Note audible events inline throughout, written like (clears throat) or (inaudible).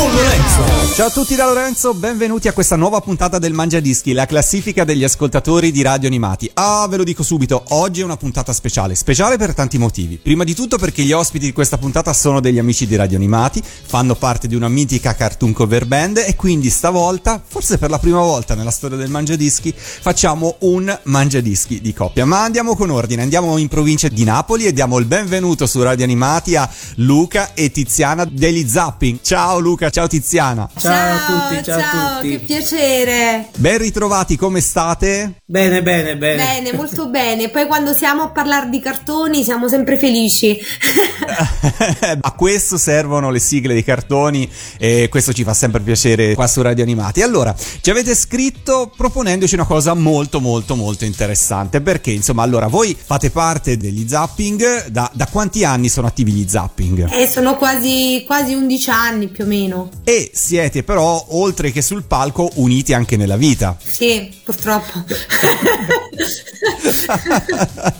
con Lorenzo. Ciao a tutti da Lorenzo, benvenuti a questa nuova puntata del Mangia Dischi, la classifica degli ascoltatori di radio animati. Ah, ve lo dico subito, oggi è una puntata speciale, speciale per tanti motivi. Prima di tutto perché gli ospiti di questa puntata sono degli amici di radio animati, fanno parte di una mitica cartoon cover band e quindi stavolta, forse per la prima volta nella storia del Mangia Dischi, facciamo un Mangia Dischi di coppia. Ma andiamo con ordine, andiamo in provincia di Napoli e diamo il benvenuto su Radio Animati a Luca e Tiziana degli Zapping. Ciao Luca, ciao Tiziana. Ciao, ciao a tutti, ciao, ciao, a tutti. Che piacere. Ben ritrovati, come state? Bene, bene, bene. Bene, molto bene. Poi quando siamo a parlare di cartoni siamo sempre felici. (laughs) a questo servono le sigle dei cartoni e questo ci fa sempre piacere qua su Radio Animati. Allora, ci avete scritto proponendoci una cosa molto molto molto interessante perché insomma, allora voi fate parte degli zapping, da, da quanti anni sono attivi gli zapping? Eh, sono quasi, quasi 11 anni più o meno. E siete però, oltre che sul palco, uniti anche nella vita. Sì, purtroppo.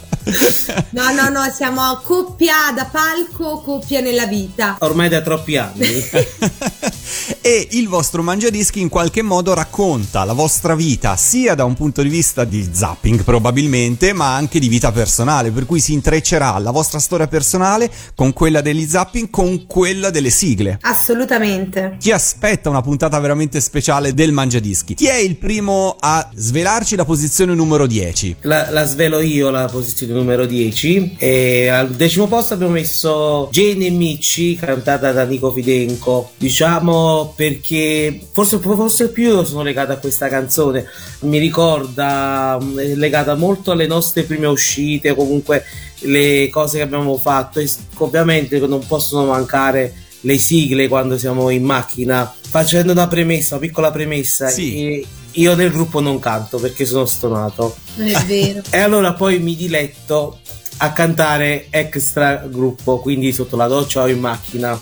(laughs) (laughs) No, no, no, siamo coppia da palco, coppia nella vita. Ormai da troppi anni. (laughs) e il vostro mangiadischi in qualche modo racconta la vostra vita sia da un punto di vista di zapping probabilmente, ma anche di vita personale, per cui si intreccerà la vostra storia personale con quella degli zapping, con quella delle sigle. Assolutamente. Chi aspetta una puntata veramente speciale del mangiadischi? Chi è il primo a svelarci la posizione numero 10? La, la svelo io la posizione numero 10 e al decimo posto abbiamo messo Jane e Micci cantata da Nico Fidenco. Diciamo perché forse, forse più io sono legato a questa canzone. Mi ricorda è legata molto alle nostre prime uscite comunque le cose che abbiamo fatto. E ovviamente non possono mancare le sigle quando siamo in macchina. Facendo una premessa, una piccola premessa sì. Io nel gruppo non canto perché sono stonato. Non è vero. (laughs) E allora poi mi diletto a cantare extra gruppo quindi sotto la doccia o in macchina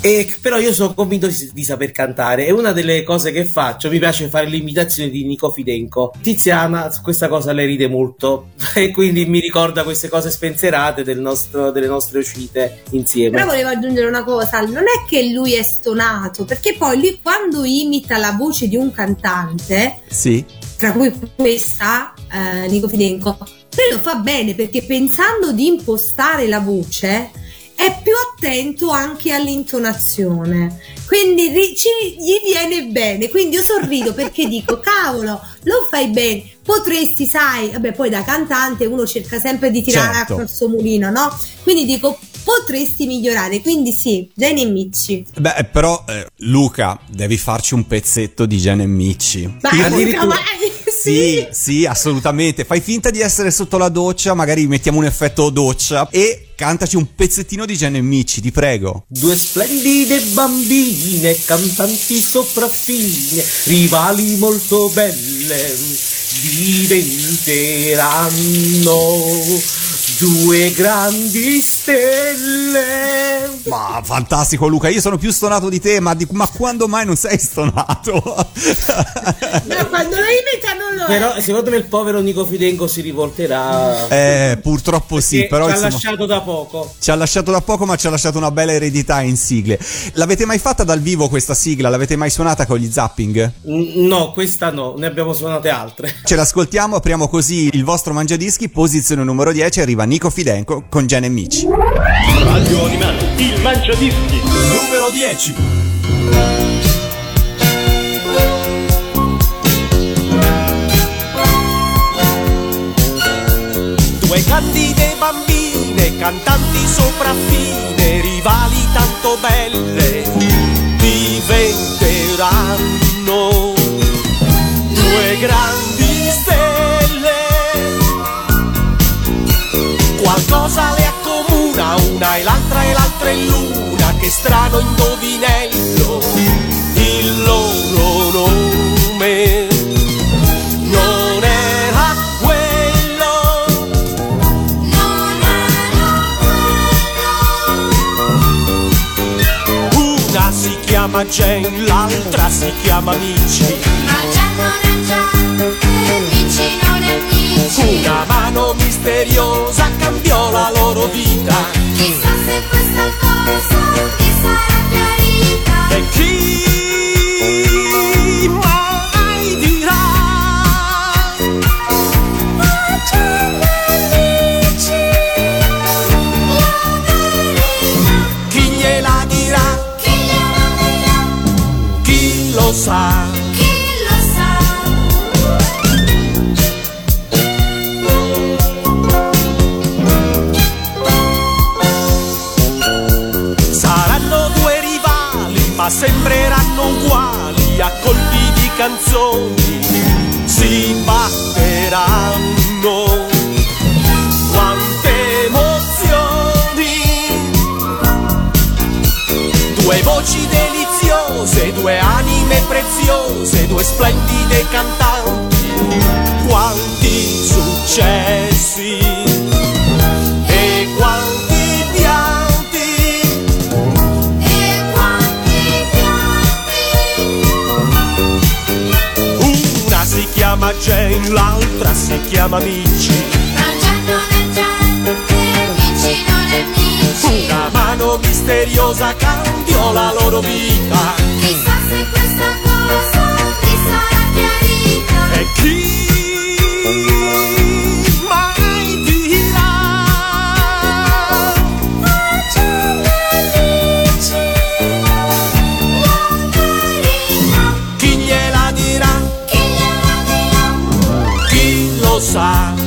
e, però io sono convinto di, di, saper cantare e una delle cose che faccio mi piace fare l'imitazione di Nico Fidenco. Tiziana su questa cosa le ride molto (laughs) e quindi mi ricorda queste cose spensierate del nostro, delle nostre uscite insieme. Però volevo aggiungere una cosa, non è che lui è stonato, perché poi lui quando imita la voce di un cantante, sì. tra cui questa, eh, Nico Fidenco, lui lo fa bene perché pensando di impostare la voce è più attento anche all'intonazione. Quindi ci, gli viene bene. Quindi io sorrido perché dico (laughs) cavolo lo fai bene. Potresti sai vabbè poi da cantante uno cerca sempre di tirare certo. acqua al suo mulino no? Quindi dico potresti migliorare. Quindi sì Jenny e Micci beh però eh, Luca devi farci un pezzetto di Jenny e Micci ma addirittura sì, sì, assolutamente. Fai finta di essere sotto la doccia, magari mettiamo un effetto doccia. E cantaci un pezzettino di Gen Mici, ti prego. Due splendide bambine, cantanti sopraffine, rivali molto belle, diventeranno due grandi stelle. Ma fantastico Luca, io sono più stonato di te, ma, di, ma quando mai non sei stonato? (laughs) no, quando lo imitano lo Però secondo me il povero Nico Fidenco si rivolterà. Eh, purtroppo sì, però ci insomma, ha lasciato da poco. Ci ha lasciato da poco, ma ci ha lasciato una bella eredità in sigle. L'avete mai fatta dal vivo questa sigla? L'avete mai suonata con gli zapping? No, questa no, ne abbiamo suonate altre. Ce l'ascoltiamo, apriamo così il vostro mangiadischi, posizione numero 10, arriva Nico Fidenco con Gen e Mici. Radio Animati, il mangiadischi numero 10. Due candide bambine, cantanti sopraffine, rivali tanto belle, diventeranno due grandi stelle. Qualcosa le accomuna, una e l'altra e l'altra è l'una, che strano indovinello, il loro nome chiama Jane, l'altra si chiama Mici. Ma già non è già, e amici non amici. Una mano misteriosa cambiò la loro vita. Chissà se questa cosa mi sarà chiarita. E chi mai sa? Chi lo sa? Saranno due rivali, ma sembreranno uguali a colpi di canzoni. Si batteranno. Quante emozioni! Deliziose, due anime preziose, due splendide cantanti. Quanti successi! E quanti pianti! E quanti pianti. Una si chiama Jane, l'altra si chiama amici. Una mano misteriosa cambiò la loro vita. Chissà se questa cosa mi sarà chiarita. E chi mai dirà? Chi gliela dirà? Chi gliela dirà? Chi lo sa?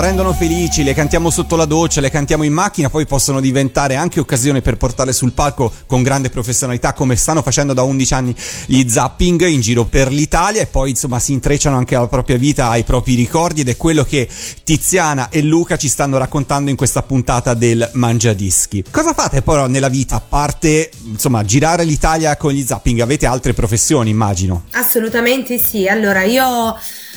Rendono felici, le cantiamo sotto la doccia, le cantiamo in macchina, poi possono diventare anche occasione per portarle sul palco con grande professionalità come stanno facendo da 11 anni gli zapping in giro per l'Italia e poi insomma si intrecciano anche alla propria vita, ai propri ricordi ed è quello che Tiziana e Luca ci stanno raccontando in questa puntata del Mangiadischi. Cosa fate però nella vita a parte insomma girare l'Italia con gli zapping? Avete altre professioni immagino? Assolutamente sì. Allora, io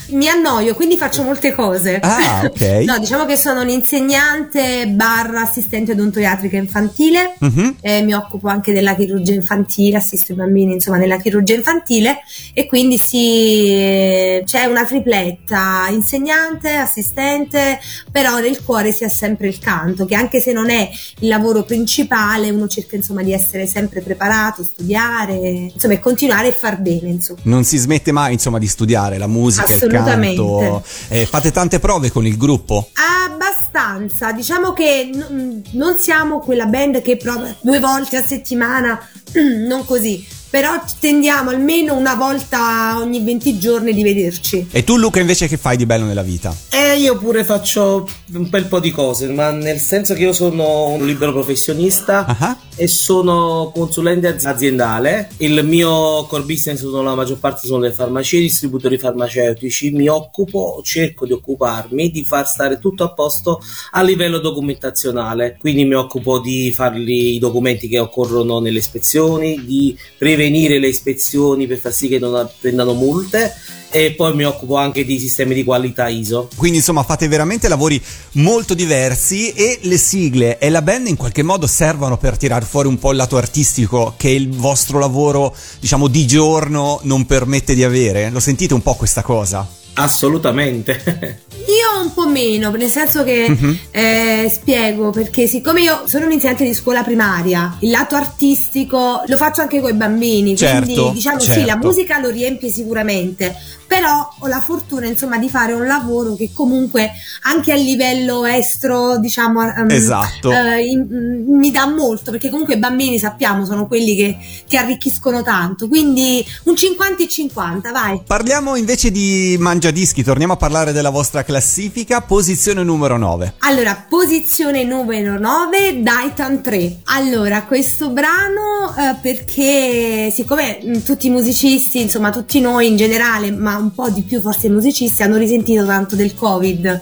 mi annoio, quindi faccio molte cose. Ah, ok. (laughs) no, diciamo che sono un'insegnante barra assistente odontoiatrica infantile. Mhm. eh, mi occupo anche della chirurgia infantile, assisto i bambini insomma nella chirurgia infantile e quindi sì, eh, c'è una tripletta, insegnante, assistente, però nel cuore si ha sempre il canto, che anche se non è il lavoro principale, uno cerca insomma di essere sempre preparato, studiare, insomma e continuare a far bene insomma. Non si smette mai, insomma, di studiare la musica, il. Canto. Eh, fate tante prove con il gruppo? Abbastanza, diciamo che n- non siamo quella band che prova due volte a settimana, (clears throat) non così, però tendiamo almeno una volta ogni 20 giorni di vederci. E tu, Luca, invece, che fai di bello nella vita? E io pure faccio un bel po' di cose, ma nel senso che io sono un libero professionista Ah. e sono consulente az- aziendale. Il mio core business sono la maggior parte sono le farmacie, distributori farmaceutici. Mi occupo, cerco di occuparmi di far stare tutto a posto a livello documentazionale. Quindi mi occupo di farli i documenti che occorrono nelle ispezioni, di prevenire le ispezioni per far sì che non prendano multe e poi mi occupo anche di sistemi di qualità ISO. Quindi, insomma, fate veramente lavori molto diversi e le sigle e la band in qualche modo servono per tirar fuori un po' il lato artistico che il vostro lavoro, diciamo, di giorno non permette di avere. Lo sentite un po' questa cosa? Assolutamente. (laughs) Io un po' meno, nel senso che Mhm. eh, spiego perché siccome io sono un insegnante di scuola primaria, il lato artistico lo faccio anche con i bambini, Certo, quindi diciamo sì, la certo. musica lo riempie sicuramente, però ho la fortuna insomma di fare un lavoro che comunque anche a livello estro, diciamo, ehm, Esatto. eh, in- mm, mi dà molto, perché comunque i bambini sappiamo sono quelli che ti arricchiscono tanto, quindi un 50 e 50, vai. Parliamo invece di mangiadischi, torniamo a parlare della vostra classifica, posizione numero 9. Allora, posizione numero 9, Daitan 3. Allora, questo brano eh, perché siccome mh, tutti i musicisti, insomma tutti noi in generale, ma un po' di più forse i musicisti, hanno risentito tanto del Covid.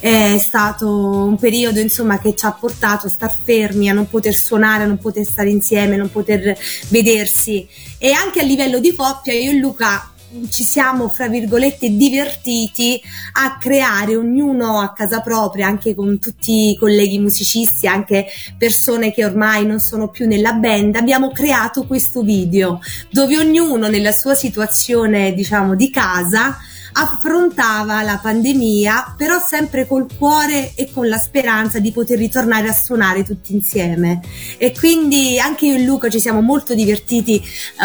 È stato un periodo insomma che ci ha portato a star fermi, a non poter suonare, a non poter stare insieme, a non poter vedersi. E anche a livello di coppia, io e Luca ci siamo, fra virgolette, divertiti a creare ognuno a casa propria, anche con tutti i colleghi musicisti, anche persone che ormai non sono più nella band, abbiamo creato questo video dove ognuno nella sua situazione, diciamo, di casa affrontava la pandemia, però sempre col cuore e con la speranza di poter ritornare a suonare tutti insieme. E quindi anche io e Luca ci siamo molto divertiti, eh,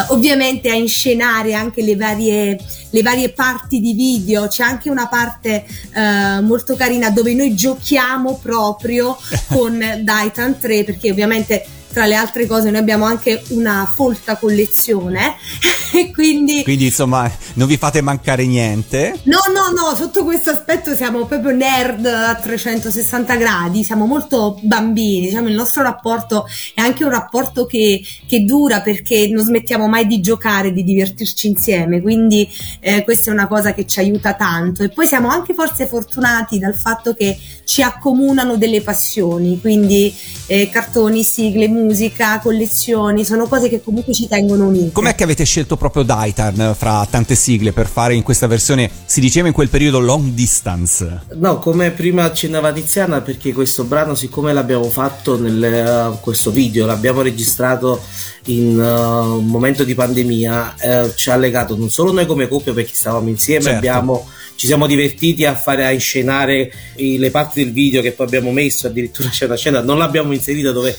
ovviamente a inscenare anche le varie, le varie parti di video. C'è anche una parte eh, molto carina dove noi giochiamo proprio (laughs) con Daitan 3, perché ovviamente tra le altre cose noi abbiamo anche una folta collezione (laughs) e quindi Quindi insomma non vi fate mancare niente. No, no, no, sotto questo aspetto siamo proprio nerd a 360 gradi, siamo molto bambini, diciamo il nostro rapporto è anche un rapporto che, che dura perché non smettiamo mai di giocare, di divertirci insieme, quindi eh, questa è una cosa che ci aiuta tanto e poi siamo anche forse fortunati dal fatto che ci accomunano delle passioni, quindi eh, cartoni, sigle, musica, collezioni, sono cose che comunque ci tengono uniti. Com'è che avete scelto proprio Daitan fra tante sigle per fare in questa versione, si diceva in quel periodo long distance? No, come prima accennava Tiziana, perché questo brano, siccome l'abbiamo fatto nel eh, questo video, l'abbiamo registrato in eh, un momento di pandemia, eh, ci ha legato non solo noi come coppia perché stavamo insieme, Certo. abbiamo, ci siamo divertiti a fare a inscenare le parti del video che poi abbiamo messo, addirittura c'è una scena, non l'abbiamo inserita dove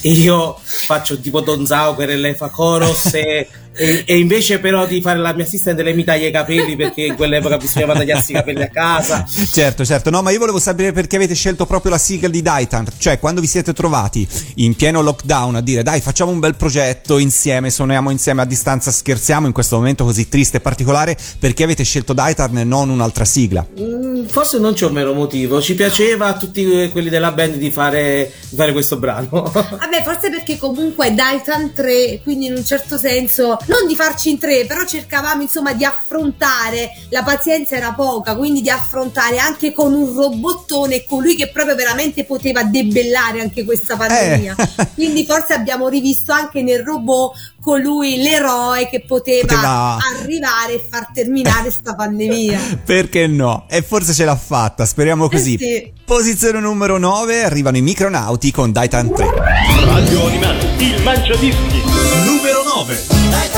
io faccio tipo Don Zauker e lei fa chorus e, e- e invece però di fare la mia assistente lei mi taglia i capelli perché in quell'epoca bisognava tagliarsi i capelli a casa Certo, certo, no, ma io volevo sapere perché avete scelto proprio la sigla di Daitan, cioè quando vi siete trovati in pieno lockdown a dire dai facciamo un bel progetto insieme, suoniamo insieme a distanza, scherziamo in questo momento così triste e particolare, perché avete scelto Daitan e non un'altra sigla? Mm, Forse non c'è un vero motivo, ci piaceva a tutti quelli della band di fare, di fare questo brano. Vabbè, forse perché comunque Daitan 3, quindi in un certo senso, non di farci in tre, però cercavamo insomma di affrontare, la pazienza era poca, quindi di affrontare anche con un robottone colui che proprio veramente poteva debellare anche questa pandemia. Eh. (laughs) Quindi forse abbiamo rivisto anche nel robot colui l'eroe che poteva, Poteva- arrivare e far terminare sta pandemia. (laughs) Perché no? E forse ce l'ha fatta, speriamo così. Eh sì. Posizione numero 9, arrivano i micronauti con Daitan 3. Radio Animati, il Mangiadischi. Numero 9.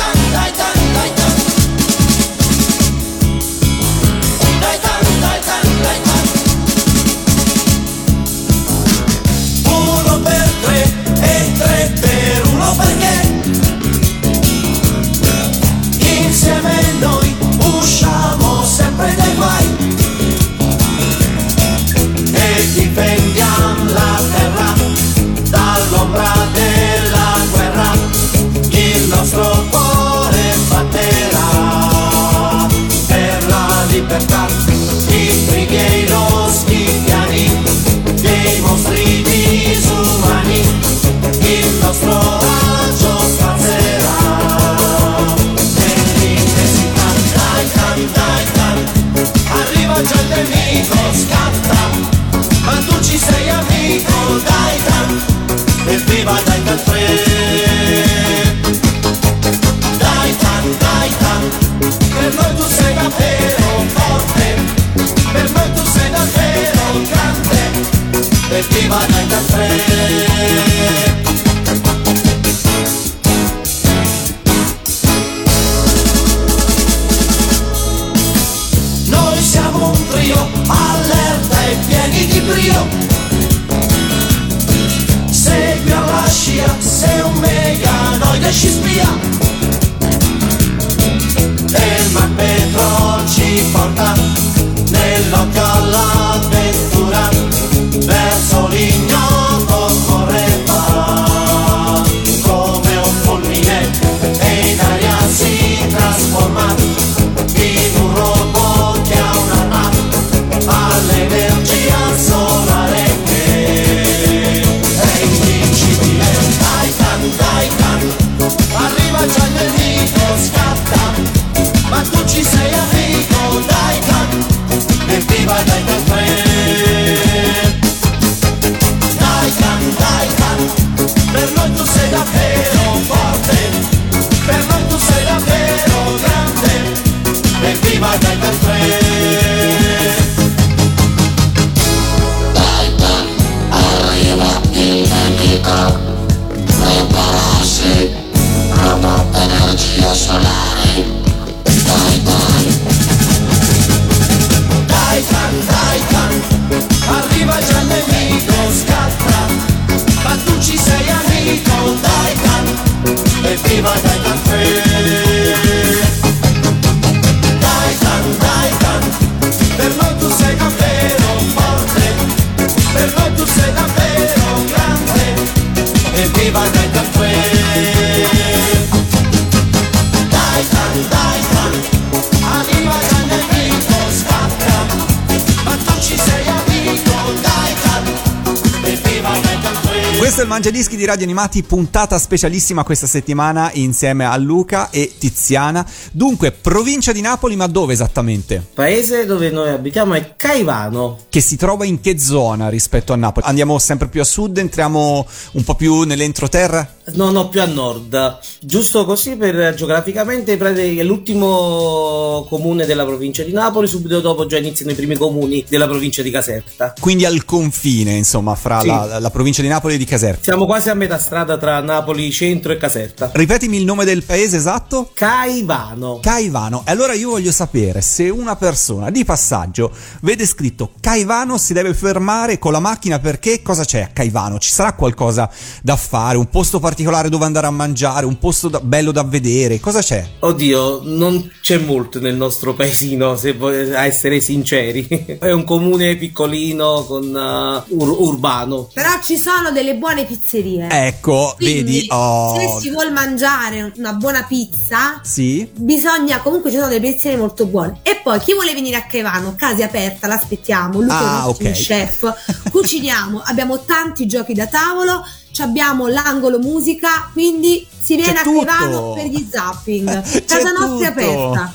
Il Mangiadischi di Radio Animati, puntata specialissima questa settimana insieme a Luca e Tiziana. Dunque, provincia di Napoli, ma dove esattamente? Paese dove noi abitiamo è Caivano. Che si trova in che zona rispetto a Napoli? Andiamo sempre più a sud, entriamo un po' più nell'entroterra? No, no, più a nord. Giusto così per geograficamente è l'ultimo comune della provincia di Napoli, subito dopo già iniziano i primi comuni della provincia di Caserta. Quindi al confine, insomma, fra Sì. la, la provincia di Napoli e di Caserta. Siamo quasi a metà strada tra Napoli centro e Caserta. Ripetimi il nome del paese esatto? Caivano. Caivano. E allora io voglio sapere se una persona di passaggio vede scritto Caivano si deve fermare con la macchina perché cosa c'è a Caivano? Ci sarà qualcosa da fare? Un posto particolare dove andare a mangiare? Un posto da- bello da vedere? Cosa c'è? Oddio, non c'è molto nel nostro paesino, se vuoi a essere sinceri. (laughs) È un comune piccolino con uh, ur- urbano. Però ci sono delle buone pizzerie. Ecco, Quindi, vedi? Oh, se si vuol mangiare una buona pizza, sì. bisogna comunque ci sono delle pizzerie molto buone. E poi chi vuole venire a Caivano, casa aperta, l'aspettiamo. Luca Ah, è un ottimo ok. chef. (laughs) Cuciniamo, abbiamo tanti giochi da tavolo. Abbiamo l'angolo musica, quindi si viene C'è a Caivano tutto. per gli zapping. (laughs) C'è Casa nostra è aperta.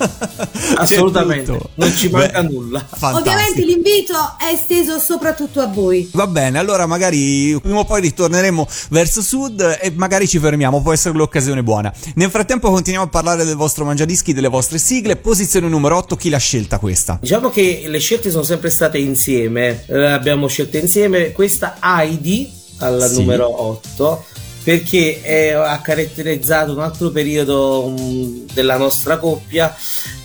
Assolutamente, non ci manca Beh, nulla. fantastico. Ovviamente l'invito è esteso soprattutto a voi. Va bene, allora magari prima o poi ritorneremo verso sud e magari ci fermiamo, può essere l'occasione buona. Nel frattempo continuiamo a parlare del vostro mangiadischi, delle vostre sigle. Posizione numero 8, chi l'ha scelta questa? Diciamo che le scelte sono sempre state insieme, eh, abbiamo scelte insieme questa Heidi al Sì. numero 8 perché è- ha caratterizzato un altro periodo mm, della nostra coppia.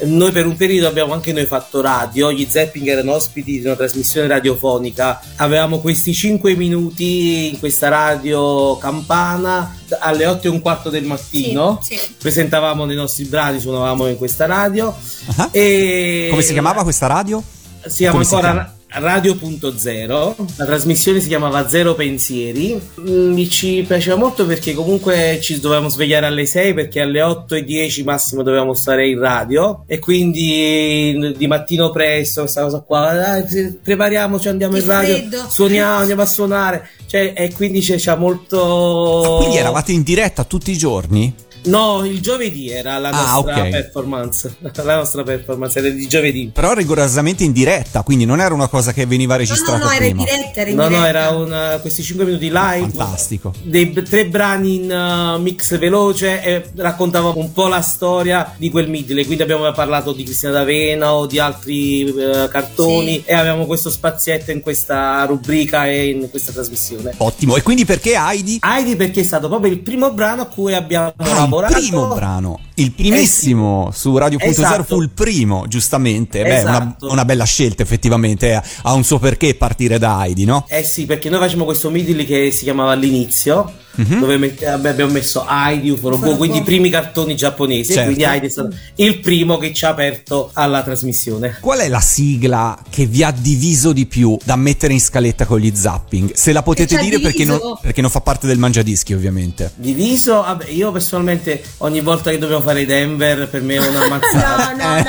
Noi per un periodo abbiamo anche noi fatto radio, gli Zapping erano ospiti di una trasmissione radiofonica, avevamo questi 5 minuti in questa radio campana alle 8 e un quarto del mattino, Sì, sì. presentavamo dei nostri brani, suonavamo in questa radio. Ah, E Come si chiamava questa radio? si chiama Come si ancora chiama? Radio.0, la trasmissione si chiamava Zero Pensieri. Mm, Mi ci piaceva molto perché comunque ci dovevamo svegliare alle 6 perché alle 8 e 10 massimo dovevamo stare in radio e quindi di mattino presto questa cosa qua, dai, se- prepariamoci, andiamo Che in radio, freddo. suoniamo, andiamo a suonare. Cioè, e quindi c'è, c'è molto... Quindi eravate in diretta tutti i giorni? No, il giovedì era la Ah, nostra ok. performance. (laughs) La nostra performance era di giovedì. Però rigorosamente in diretta, quindi non era una cosa che veniva No, registrata no, no, era in prima. diretta, era in No, no, diretta. era una- questi 5 minuti live. Fantastico. Dei tre brani in uh, mix veloce e raccontavamo un po' la storia di quel midley. Quindi abbiamo parlato di Cristina D'Avena o di altri eh, cartoni Sì. e avevamo questo spazietto in questa rubrica e in questa trasmissione. Ottimo. E quindi perché Heidi? Heidi perché è stato proprio il primo brano a cui abbiamo Ah, il lavorato. primo brano, il primissimo su Radio.0 Esatto. fu il primo, giustamente. Beh, una, Esatto. una bella scelta, effettivamente. eh, Ha un suo perché partire da Heidi, no? Eh sì, perché noi facciamo questo midley che si chiamava all'inizio Mhm. dove met- vabbè, abbiamo messo Uforobo, Uforobo. quindi i primi cartoni giapponesi. Certo. Quindi Heidi è stato il primo che ci ha aperto alla trasmissione. Qual è la sigla che vi ha diviso di più da mettere in scaletta con gli zapping? Se la potete Che ci ha dire perché non, perché non fa parte del mangiadischi, ovviamente. Diviso, vabbè, io personalmente ogni volta che dobbiamo fare Denver per me è una (laughs) mazzata. No, no, no,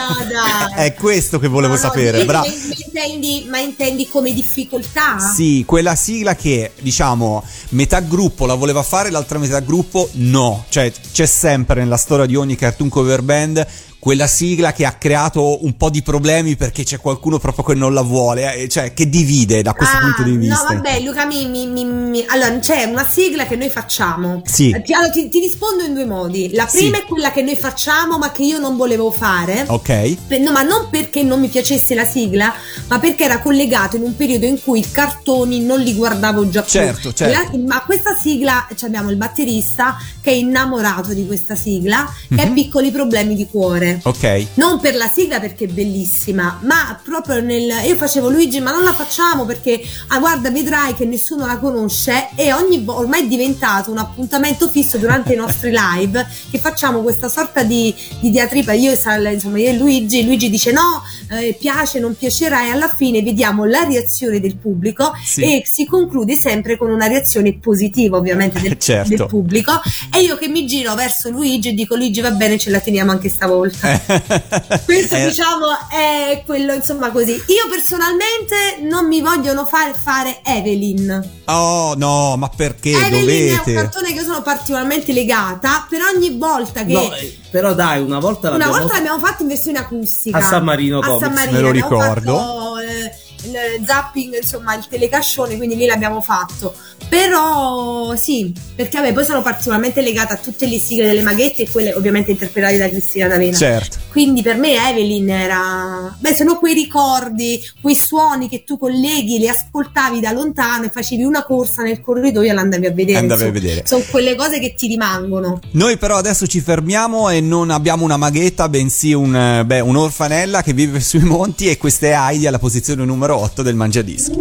dai. È questo che volevo No, no, sapere. ma- Bra- ma, intendi, ma intendi come difficoltà? Sì, quella sigla che diciamo metà gruppo la voleva fare, l'altra metà gruppo no. Cioè c'è sempre nella storia di ogni cartoon cover band quella sigla che ha creato un po' di problemi perché c'è qualcuno proprio che non la vuole, eh, cioè che divide da questo Ah, punto di vista. No, vabbè, Luca, mi, mi- mi- allora c'è una sigla che noi facciamo. Sì. Eh, ti, allora, ti- ti rispondo in due modi. La Sì. prima è quella che noi facciamo, ma che io non volevo fare. Ok. No, ma non perché non mi piacesse la sigla, ma perché era collegato in un periodo in cui i cartoni non li guardavo già più. Certo, certo. La- ma questa sigla, cioè abbiamo il batterista che è innamorato di questa sigla, che ha Mhm. piccoli problemi di cuore. Ok. Non per la sigla perché è bellissima, ma proprio nel. Io facevo Luigi, ma non la facciamo perché, ah, guarda, vedrai che nessuno la conosce. E ogni volta ormai è diventato un appuntamento fisso durante i nostri (laughs) live che facciamo questa sorta di, di diatriba. Io e, Sal- insomma, io e Luigi, Luigi dice no, eh, piace, non piacerà, e alla fine vediamo la reazione del pubblico Sì. e si conclude sempre con una reazione positiva, ovviamente, del, (laughs) Certo. del pubblico. E io che mi giro verso Luigi e dico: Luigi, va bene, ce la teniamo anche stavolta. (laughs) Questo Eh, diciamo è quello insomma così. Io personalmente non mi vogliono fare fare Evelyn. Oh no, ma perché Evelyn è un dovete? cartone che io sono particolarmente legata, per ogni volta che No, eh, però dai, una volta una l'abbiamo volta l'abbiamo fatto in versione acustica A San Marino a Comics, San Marino, me lo ricordo. fatto, eh, il zapping, insomma, il telecascione, quindi lì l'abbiamo fatto. Però sì, perché vabbè, poi sono particolarmente legata a tutte le sigle delle maghette e quelle ovviamente interpretate da Cristina D'Avena. Certo. Quindi per me Evelyn era. Beh, sono quei ricordi, quei suoni che tu colleghi, li ascoltavi da lontano e facevi una corsa nel corridoio e l'andavi a vedere. Andavi a vedere. Sono quelle cose che ti rimangono. Noi però adesso ci fermiamo e non abbiamo una maghetta, bensì un, eh, beh, un'orfanella che vive sui monti e questa è Heidi alla posizione numero 8 del Mangiadischi.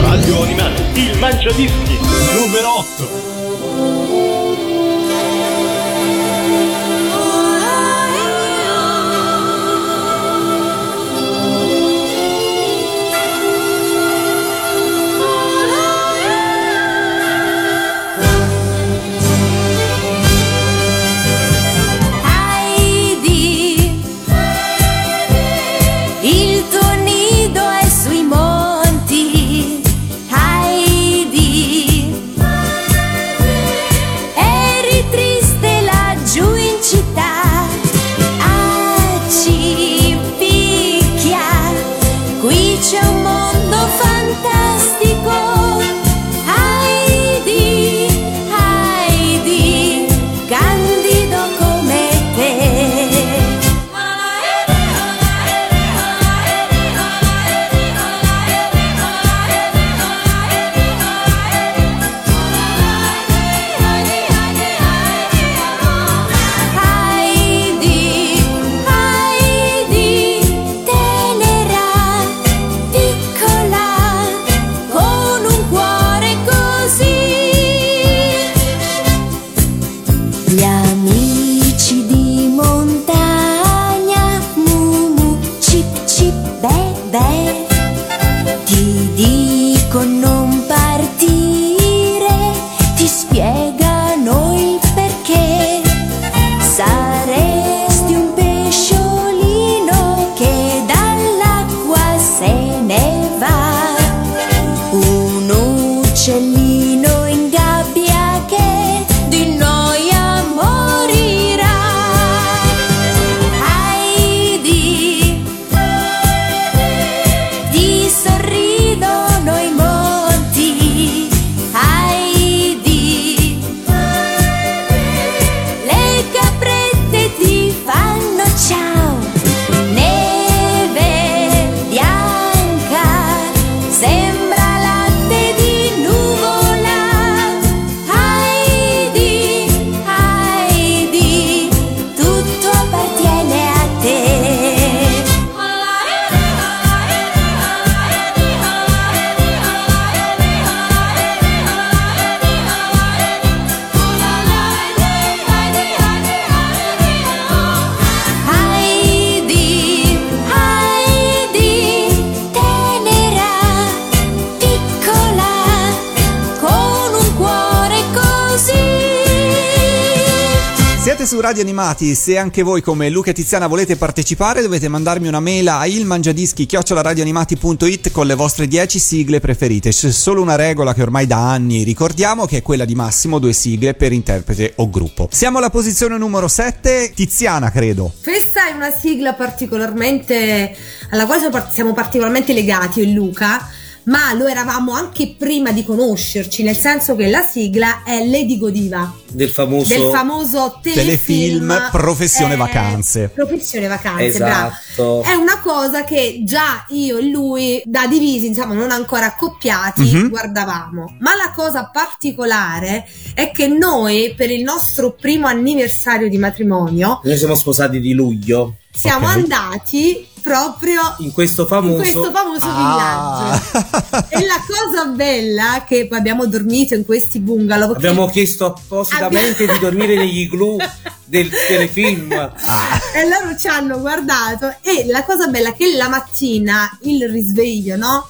Radio Animati, il Mangiadischi, numero 8. Radio Animati, se anche voi come Luca e Tiziana volete partecipare dovete mandarmi una mail a ilmangiadischi-radioanimati.it con le vostre 10 sigle preferite. C'è solo una regola che ormai da anni ricordiamo che è quella di massimo due sigle per interprete o gruppo. Siamo alla posizione numero 7, Tiziana credo. Questa è una sigla particolarmente alla quale siamo particolarmente legati io e Luca, ma lo eravamo anche prima di conoscerci, nel senso che la sigla è Lady Godiva Del famoso. del famoso telefilm, Telefilm Professione eh, Vacanze. Professione Vacanze, Esatto. bravo. È una cosa che già io e lui, da divisi, insomma, non ancora accoppiati, Mhm. guardavamo. Ma la cosa particolare è che noi, per il nostro primo anniversario di matrimonio, Noi siamo sposati di luglio. Siamo Ok. andati proprio In questo in famoso. questo famoso Ah. villaggio. E la cosa bella che poi abbiamo dormito in questi bungalow. Abbiamo chiesto appositamente di dormire negli igloo del (laughs) telefilm. e loro ci hanno guardato e la cosa bella è che la mattina il risveglio, no?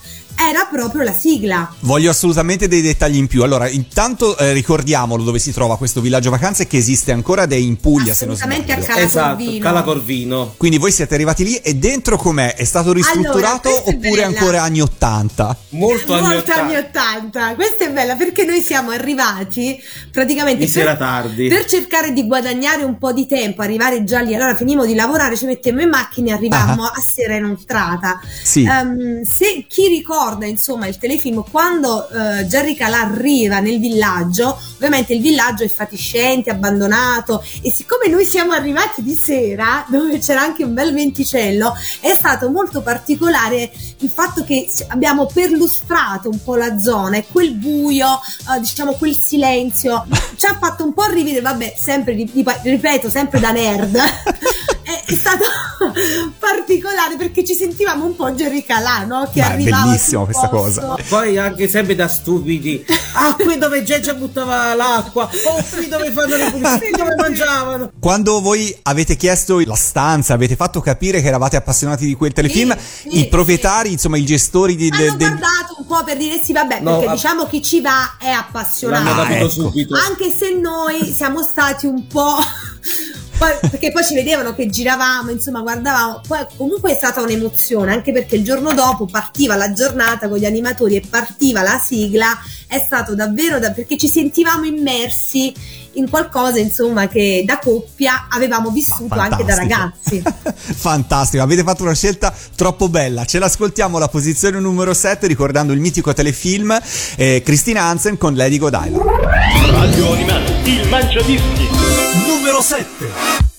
Era proprio la sigla. Voglio assolutamente dei dettagli in più. Allora, intanto eh, ricordiamolo dove si trova questo villaggio vacanze che esiste ancora ed è in Puglia se non Assolutamente sbaglio. a Cala esatto, Corvino. Cala Corvino. Quindi voi siete arrivati lì e dentro com'è? È stato ristrutturato è oppure bella. ancora anni 80? Molto anni Molto anni 80. 80. Questa è bella perché noi siamo arrivati praticamente Di sera tardi. per cercare di guadagnare un po' di tempo, arrivare già lì. Allora finimo di lavorare, ci mettemmo in macchina e arrivavamo a sera inoltrata. Sì. Ehm, se chi ricorda insomma il telefilm quando eh, Jerry arriva nel villaggio ovviamente il villaggio è fatiscente abbandonato e siccome noi siamo arrivati di sera dove c'era anche un bel venticello è stato molto particolare il fatto che abbiamo perlustrato un po' la zona e quel buio eh, diciamo quel silenzio ci ha fatto un po' rivivere vabbè sempre ripeto sempre da nerd (laughs) è, stato (laughs) particolare perché ci sentivamo un po' Jerry Calà no? che Ma è arrivava bellissimo questa cosa. Poi anche sempre da stupidi. Ah, qui dove Geggia buttava l'acqua. Oh, qui dove fanno le pulizie, (laughs) dove mangiavano. Quando voi avete chiesto la stanza, avete fatto capire che eravate appassionati di quel telefilm, Sì, sì, i proprietari, insomma i gestori di, hanno del- guardato un po' per dire sì vabbè No, perché ah- diciamo chi ci va è appassionato Ah, ecco. anche se noi siamo stati un po' poi- perché poi ci vedevano che giravamo insomma guardavamo. Poi comunque è stata un'emozione anche perché il giorno dopo partiva la giornata con gli animatori e partiva la sigla. È stato davvero da, perché ci sentivamo immersi in qualcosa insomma che da coppia avevamo vissuto anche da ragazzi (laughs) Fantastico, avete fatto una scelta troppo bella. Ce l'ascoltiamo alla posizione numero 7 ricordando il mitico telefilm eh, Christine Hansen con Lady Godiva. Radio Animati, il mangiadischi. Numero 7.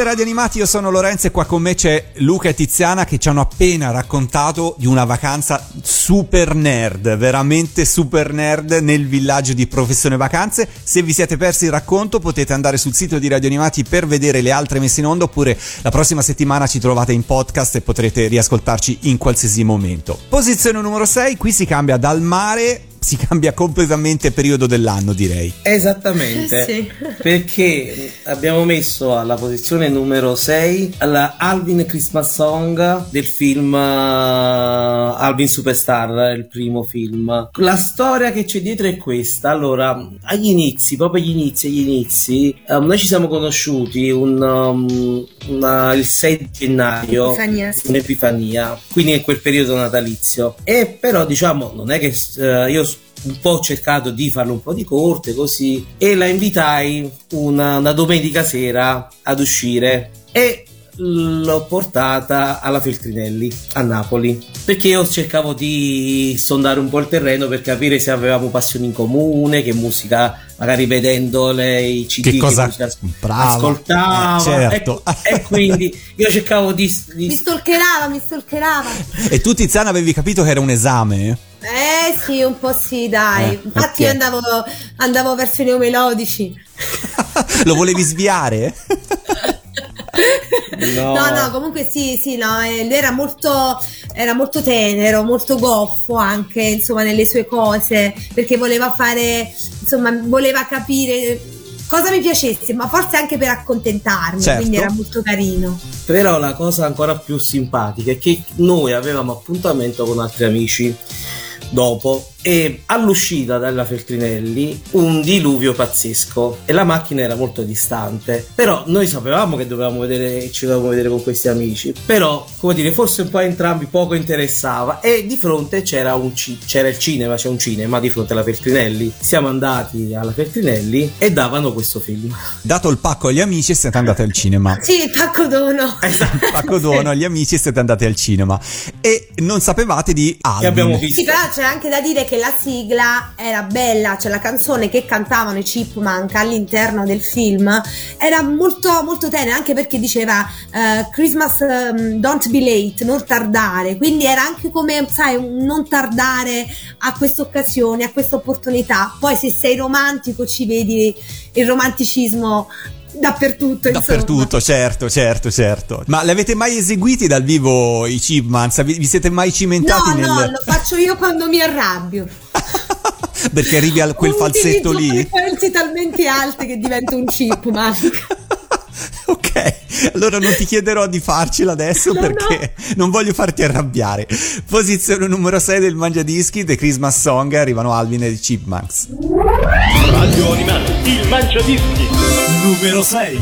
È Radio Animati, io sono Lorenzo e qua con me c'è Luca e Tiziana che ci hanno appena raccontato di una vacanza super nerd, veramente super nerd nel villaggio di Professione Vacanze. Se vi siete persi il racconto potete andare sul sito di Radio Animati per vedere le altre messe in onda oppure la prossima settimana ci trovate in podcast e potrete riascoltarci in qualsiasi momento. Posizione numero 6, qui si cambia dal mare, si cambia completamente periodo dell'anno direi. Esattamente, Sì. (laughs) perché abbiamo messo alla posizione numero 6 la Alvin Christmas Song del film eh, Alvin Superstar, il primo film. La storia che c'è dietro è questa. Allora, agli inizi, proprio agli inizi, agli inizi, eh, noi ci siamo conosciuti un, um, una- il 6 gennaio, Epifania, sì. un'epifania, quindi è quel periodo natalizio. E però diciamo, non è che eh, io un po' ho cercato di farlo un po' di corte così e la invitai una, una domenica sera ad uscire e l'ho portata alla Feltrinelli a Napoli perché io cercavo di sondare un po' il terreno per capire se avevamo passioni in comune che musica magari vedendo lei CD Che cosa- brava. ascoltava Eh, certo. e, e quindi io cercavo di, di- Mi stalkerava, mi stalkerava. E tu Tiziana avevi capito che era un esame? Eh sì, un po' sì, dai. Eh, Infatti ok. io andavo, andavo verso i neomelodici. (laughs) Lo volevi sviare? No. No, no, comunque sì, sì, no, eh, lui era molto, era molto tenero, molto goffo anche, insomma, nelle sue cose, perché voleva fare, insomma, voleva capire cosa mi piacesse, ma forse anche per accontentarmi, Certo. quindi era molto carino. Però la cosa ancora più simpatica è che noi avevamo appuntamento con altri amici dopo e all'uscita dalla Feltrinelli un diluvio pazzesco e la macchina era molto distante però noi sapevamo che dovevamo vedere ci dovevamo vedere con questi amici però come dire forse un po' a entrambi poco interessava e di fronte c'era un ci- c'era il cinema c'è un cinema di fronte alla Feltrinelli siamo andati alla Feltrinelli e davano questo film Dato il pacco agli amici siete andati al cinema. Sì, il pacco dono. Pacco (laughs) dono agli amici siete andati al cinema. E non sapevate di Alvin. che abbiamo visto Sì, però c'è anche da dire che la sigla era bella, cioè la canzone che cantavano i Chipmunk all'interno del film era molto, molto tenera, anche perché diceva eh, Christmas ehm, don't be late, non tardare, quindi era anche come, sai, non tardare a questa occasione, a questa opportunità. Poi se sei romantico ci vedi il romanticismo dappertutto. insomma. Dappertutto, certo, certo, certo. Ma li avete mai eseguiti dal vivo i Chipmans? Vi, vi siete mai cimentati No, nel... no, lo faccio io quando mi arrabbio. (laughs) Perché arrivi a quel falsetto lì? frequenze talmente alte che divento un chipmunk. (laughs) ok, allora non ti chiederò di farcela adesso No, perché non voglio farti arrabbiare. Posizione numero 6 del Mangiadischi, The Christmas Song, arrivano Alvin e i Chipmunks. Radio Animati, il Mangiadischi. Numero 6.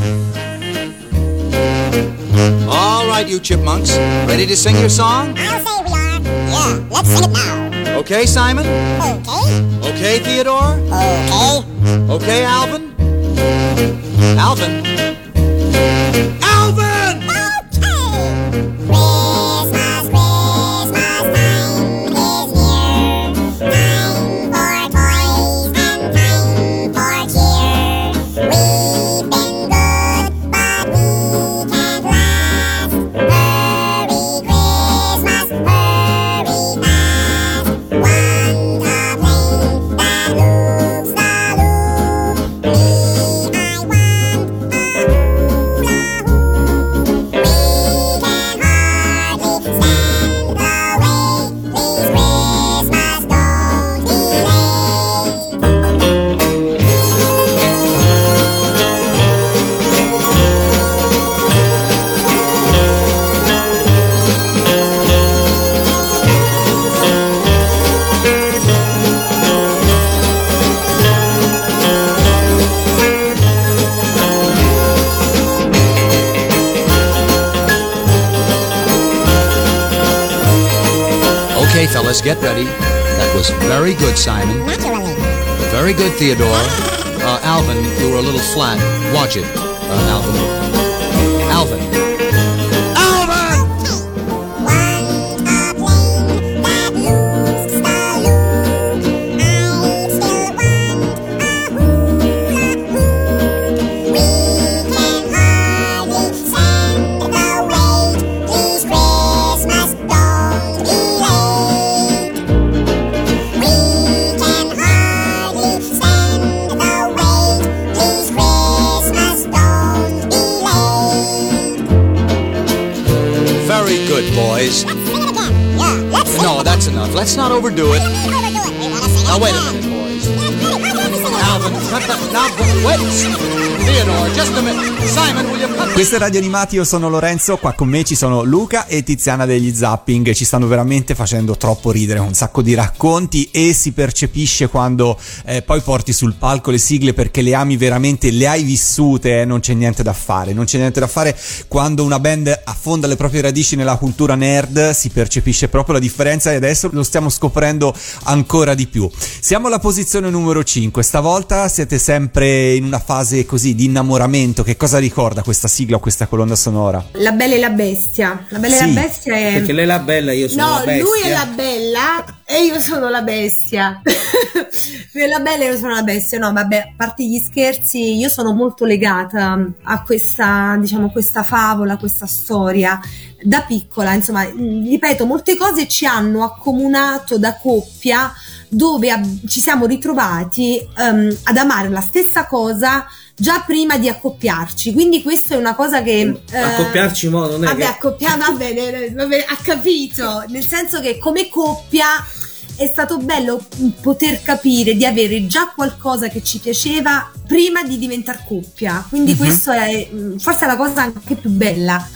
All right, you chipmunks, ready to sing your song? I'll say we are. Yeah, let's sing it now. Okay, Simon? Okay. Okay, Theodore? Okay. Okay, Alvin? Alvin? Alvin! Get ready. That was very good, Simon. Naturally. Very good, Theodore. Uh, Alvin, you were a little flat. Watch it, uh, Alvin. Alvin. Alvin! Enough. Let's not overdo it. Now wait a minute, Questo è Radio Animati, io sono Lorenzo, qua con me ci sono Luca e Tiziana degli Zapping, ci stanno veramente facendo troppo ridere, un sacco di racconti e si percepisce quando eh, poi porti sul palco le sigle perché le ami veramente, le hai vissute, eh, non c'è niente da fare, non c'è niente da fare quando una band affonda le proprie radici nella cultura nerd, si percepisce proprio la differenza e adesso lo stiamo scoprendo ancora di più. Siamo alla posizione numero 5, stavolta siete sempre in una fase così di innamoramento, che cosa ricorda questa sigla o questa colonna sonora? La Bella e la Bestia. La Bella Sì, e la Bestia è... Perché lei è la bella, io sono No, la bestia. lui è la bella e io sono la bestia. (laughs) lui è la bella e io sono la bestia. No, vabbè, a parte gli scherzi, io sono molto legata a questa, diciamo, questa favola, questa storia. Da piccola, insomma, mh, ripeto, molte cose ci hanno accomunato da coppia dove ab- ci siamo ritrovati ehm, ad amare la stessa cosa già prima di accoppiarci. Quindi questa è una cosa che... eh, Accoppiarci mo non è Vabbè, che... accoppiare, va bene, va bene, ha capito. Nel senso che come coppia è stato bello poter capire di avere già qualcosa che ci piaceva prima di diventare coppia. Quindi questo è mm, forse la cosa anche più bella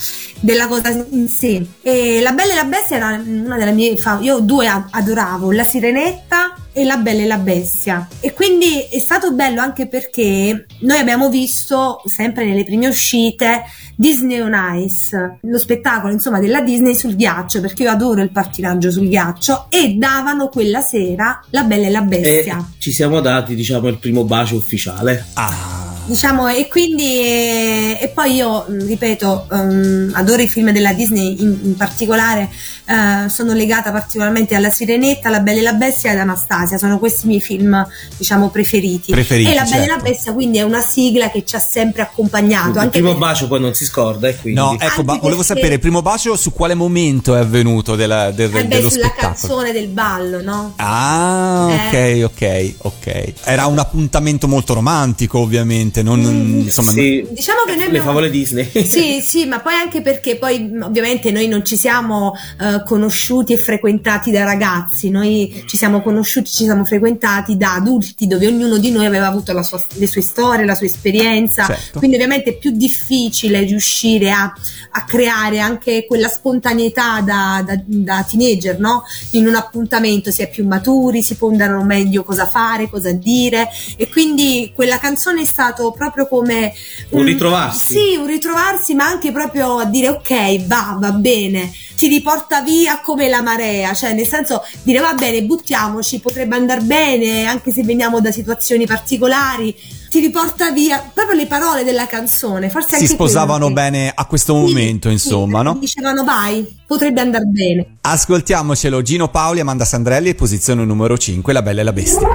della cosa in sé. E La Bella e la Bestia era una delle mie fa- io due adoravo, La Sirenetta e La Bella e la Bestia. E quindi è stato bello anche perché noi abbiamo visto sempre nelle prime uscite Disney on Ice, lo spettacolo insomma della Disney sul ghiaccio, perché io adoro il pattinaggio sul ghiaccio e davano quella sera La Bella e la E Bestia. ci siamo dati, diciamo, il primo bacio ufficiale. Ah, Diciamo, e quindi, eh, e poi io, ripeto, ehm, adoro i film della Disney, in, in particolare eh, sono legata particolarmente alla Sirenetta, alla Bella e la Bestia e ad Anastasia, sono questi i miei film, diciamo, preferiti. Preferiti, e la Bella e la certo. Bestia quindi è una sigla che ci ha sempre accompagnato. il Anche primo per- bacio poi non si scorda e quindi... no, ecco, ma Anche volevo perché- sapere il primo bacio su quale momento è avvenuto della- del- eh beh, dello sulla spettacolo. canzone del ballo, no? Ah, ok, Eh. ok, ok. Era un appuntamento molto romantico, ovviamente. Non, Mm, insomma, Sì, Diciamo che noi le abbiamo- favole Disney. (laughs) Sì, sì, ma poi anche perché poi mh, ovviamente noi non ci siamo eh, conosciuti e frequentati da ragazzi, noi ci siamo conosciuti, ci siamo frequentati da adulti dove ognuno di noi aveva avuto la sua- le sue storie, la sua esperienza, Certo. quindi ovviamente è più difficile riuscire a, a creare anche quella spontaneità da, da- da teenager, no? In un appuntamento si è più maturi, si ponderano meglio cosa fare, cosa dire e quindi quella canzone è stato proprio come Un ritrovarsi. Sì, un ritrovarsi, ma anche proprio a dire ok, va, va bene, ti riporta via come la marea, cioè nel senso dire va bene, buttiamoci, potrebbe andare bene, anche se veniamo da situazioni particolari, ti riporta via proprio le parole della canzone, forse si anche sposavano che- bene a questo Sì, momento, sì, insomma, no? Dicevano vai, potrebbe andare bene. Ascoltiamocelo, Gino Paoli, Amanda Sandrelli, posizione numero 5, La Bella e la Bestia.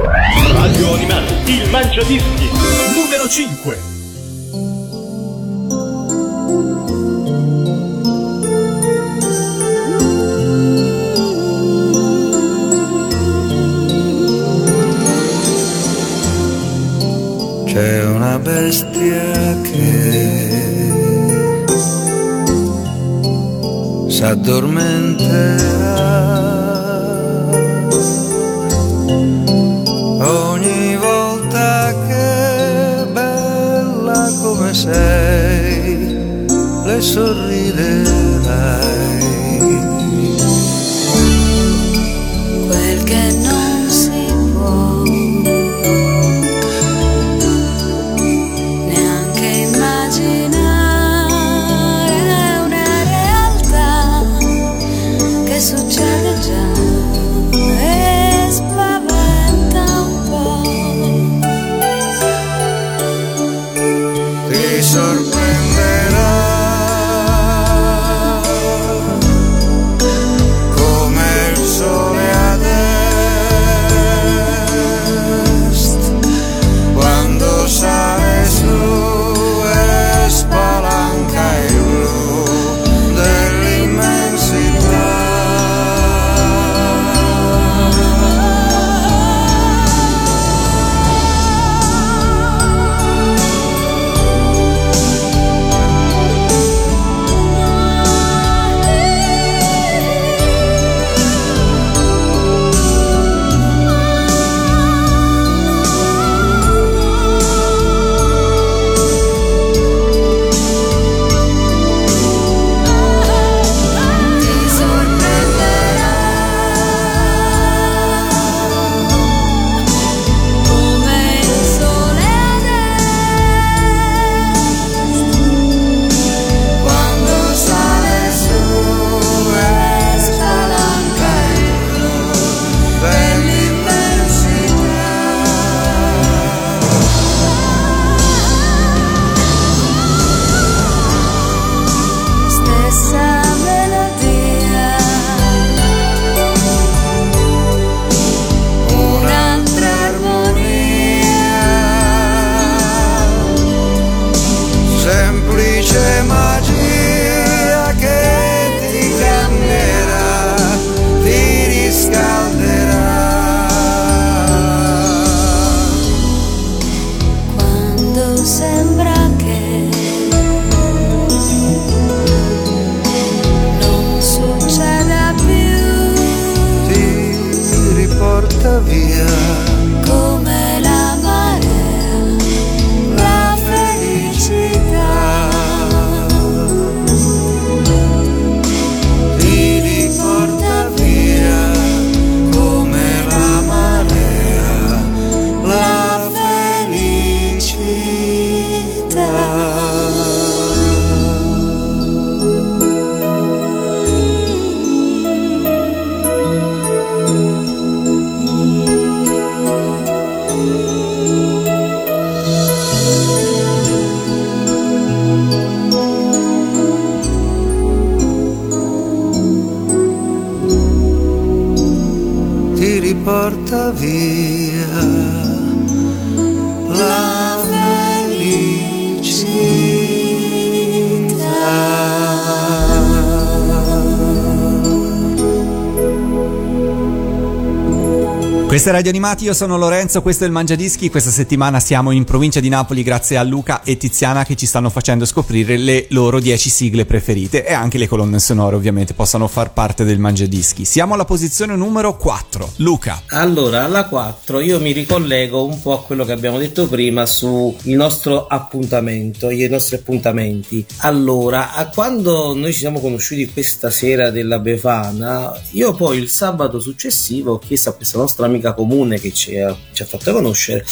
Radio Animati, il Mangiadischi. Numero 5. C'è una bestia che s'addormenterà ogni volta che bella come sei le sorriderai. Questa è Radio Animati, io sono Lorenzo, questo è il Mangiadischi. Questa settimana siamo in provincia di Napoli grazie a Luca e Tiziana che ci stanno facendo scoprire le loro 10 sigle preferite e anche le colonne sonore ovviamente possono far parte del Mangiadischi. Siamo alla posizione numero 4. Luca. Allora, alla 4 io mi ricollego un po' a quello che abbiamo detto prima sul nostro appuntamento, i nostri appuntamenti. Allora, a quando noi ci siamo conosciuti questa sera della Befana, io poi il sabato successivo ho chiesto a questa nostra amica comune che ci ha, ci ha fatto conoscere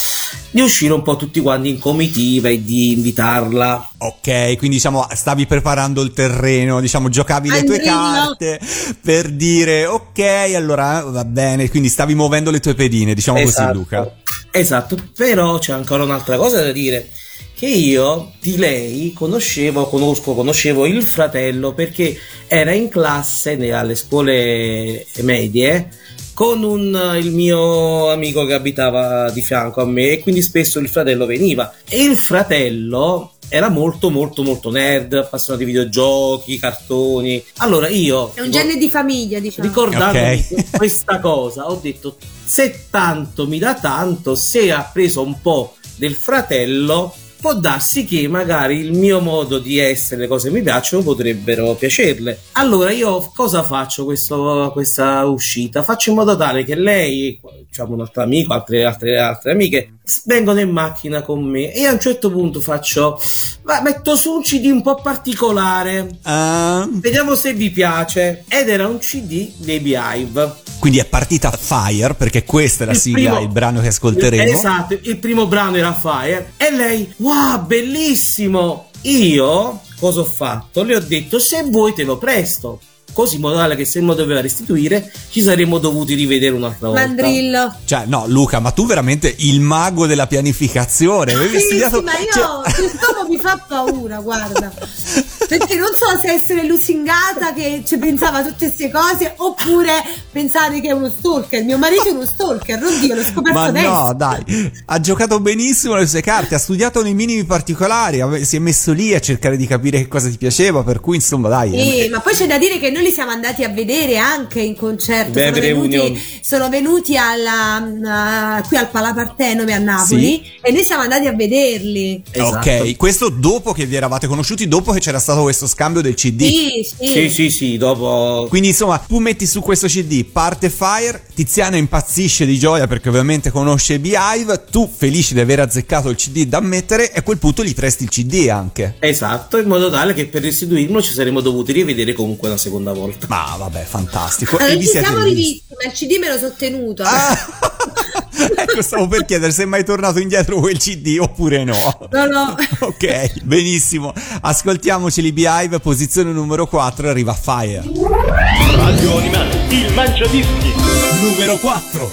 di uscire un po' tutti quanti in comitiva e di invitarla. Ok, quindi diciamo stavi preparando il terreno, diciamo giocavi le tue carte per dire ok, allora va bene, quindi stavi muovendo le tue pedine, diciamo così Esatto. Luca. Esatto, però c'è ancora un'altra cosa da dire. Che io di lei conoscevo, conosco, conoscevo il fratello perché era in classe alle scuole medie con un, il mio amico che abitava di fianco a me e quindi spesso il fratello veniva. E il fratello era molto molto molto nerd, appassionato di videogiochi, cartoni. Allora io... È un genere di famiglia, diciamo. Ricordandomi Ok. (laughs) questa cosa, ho detto se tanto mi dà tanto, se ha preso un po' del fratello, può darsi che magari il mio modo di essere, le cose che mi piacciono, potrebbero piacerle. Allora io cosa faccio questo- questa uscita? Faccio in modo tale che lei, diciamo un altro amico, altre, altre, altre amiche, vengono in macchina con me e a un certo punto faccio, ma metto su un CD un po' particolare. Ah, Vediamo se vi piace. Ed era un CD dei Beehive. quindi è partita Fire perché questa è la Il sigla, primo- il brano che ascolteremo. Esatto, il primo brano era Fire. E lei, wow, bellissimo. Io cosa ho fatto? Le ho detto, se vuoi te lo presto. Così in modo tale che se me lo doveva restituire, ci saremmo dovuti rivedere un'altra volta. Mandrillo. Cioè, no, Luca, ma tu veramente il mago della pianificazione. Avevi Sì, studiato. sì, ma io cioè- quest'uomo mi fa paura, guarda. (laughs) Perché non so se essere lusingata che ci pensava a tutte queste cose oppure pensare che è uno stalker. Mio marito è uno stalker, oddio, l'ho scoperto Ma adesso. no, dai, ha giocato benissimo le sue carte, ha studiato nei minimi particolari, si è messo lì a cercare di capire che cosa ti piaceva, per cui insomma, dai. Sì, eh, ma poi c'è da dire che noi li siamo andati a vedere anche in concerto. Beh, sono, venuti, sono venuti alla, uh, qui al Palapartenome a Napoli e noi siamo andati a vederli. Esatto. Ok, questo dopo che vi eravate conosciuti, dopo che c'era stato questo scambio del CD. Sì, sì. Sì, sì, sì, dopo... Quindi insomma, tu metti su questo CD, parte Fire, Tiziana impazzisce di gioia perché ovviamente conosce Beehive, tu felice di aver azzeccato il CD da mettere e a quel punto gli presti il CD anche. Esatto, in modo tale che per restituirlo ci saremmo dovuti rivedere comunque una seconda volta. Ma vabbè, fantastico. Allora, e vi siamo rivisti. rivisti, ma il CD me lo sono tenuto. Ah! (laughs) (laughs) ecco, stavo per chiedere se è mai tornato indietro quel CD oppure no. No, no. (laughs) Ok, benissimo. Ascoltiamoci Beehive, posizione numero 4, arriva Fire. Radio Animati, il Mangiadischi. Numero 4.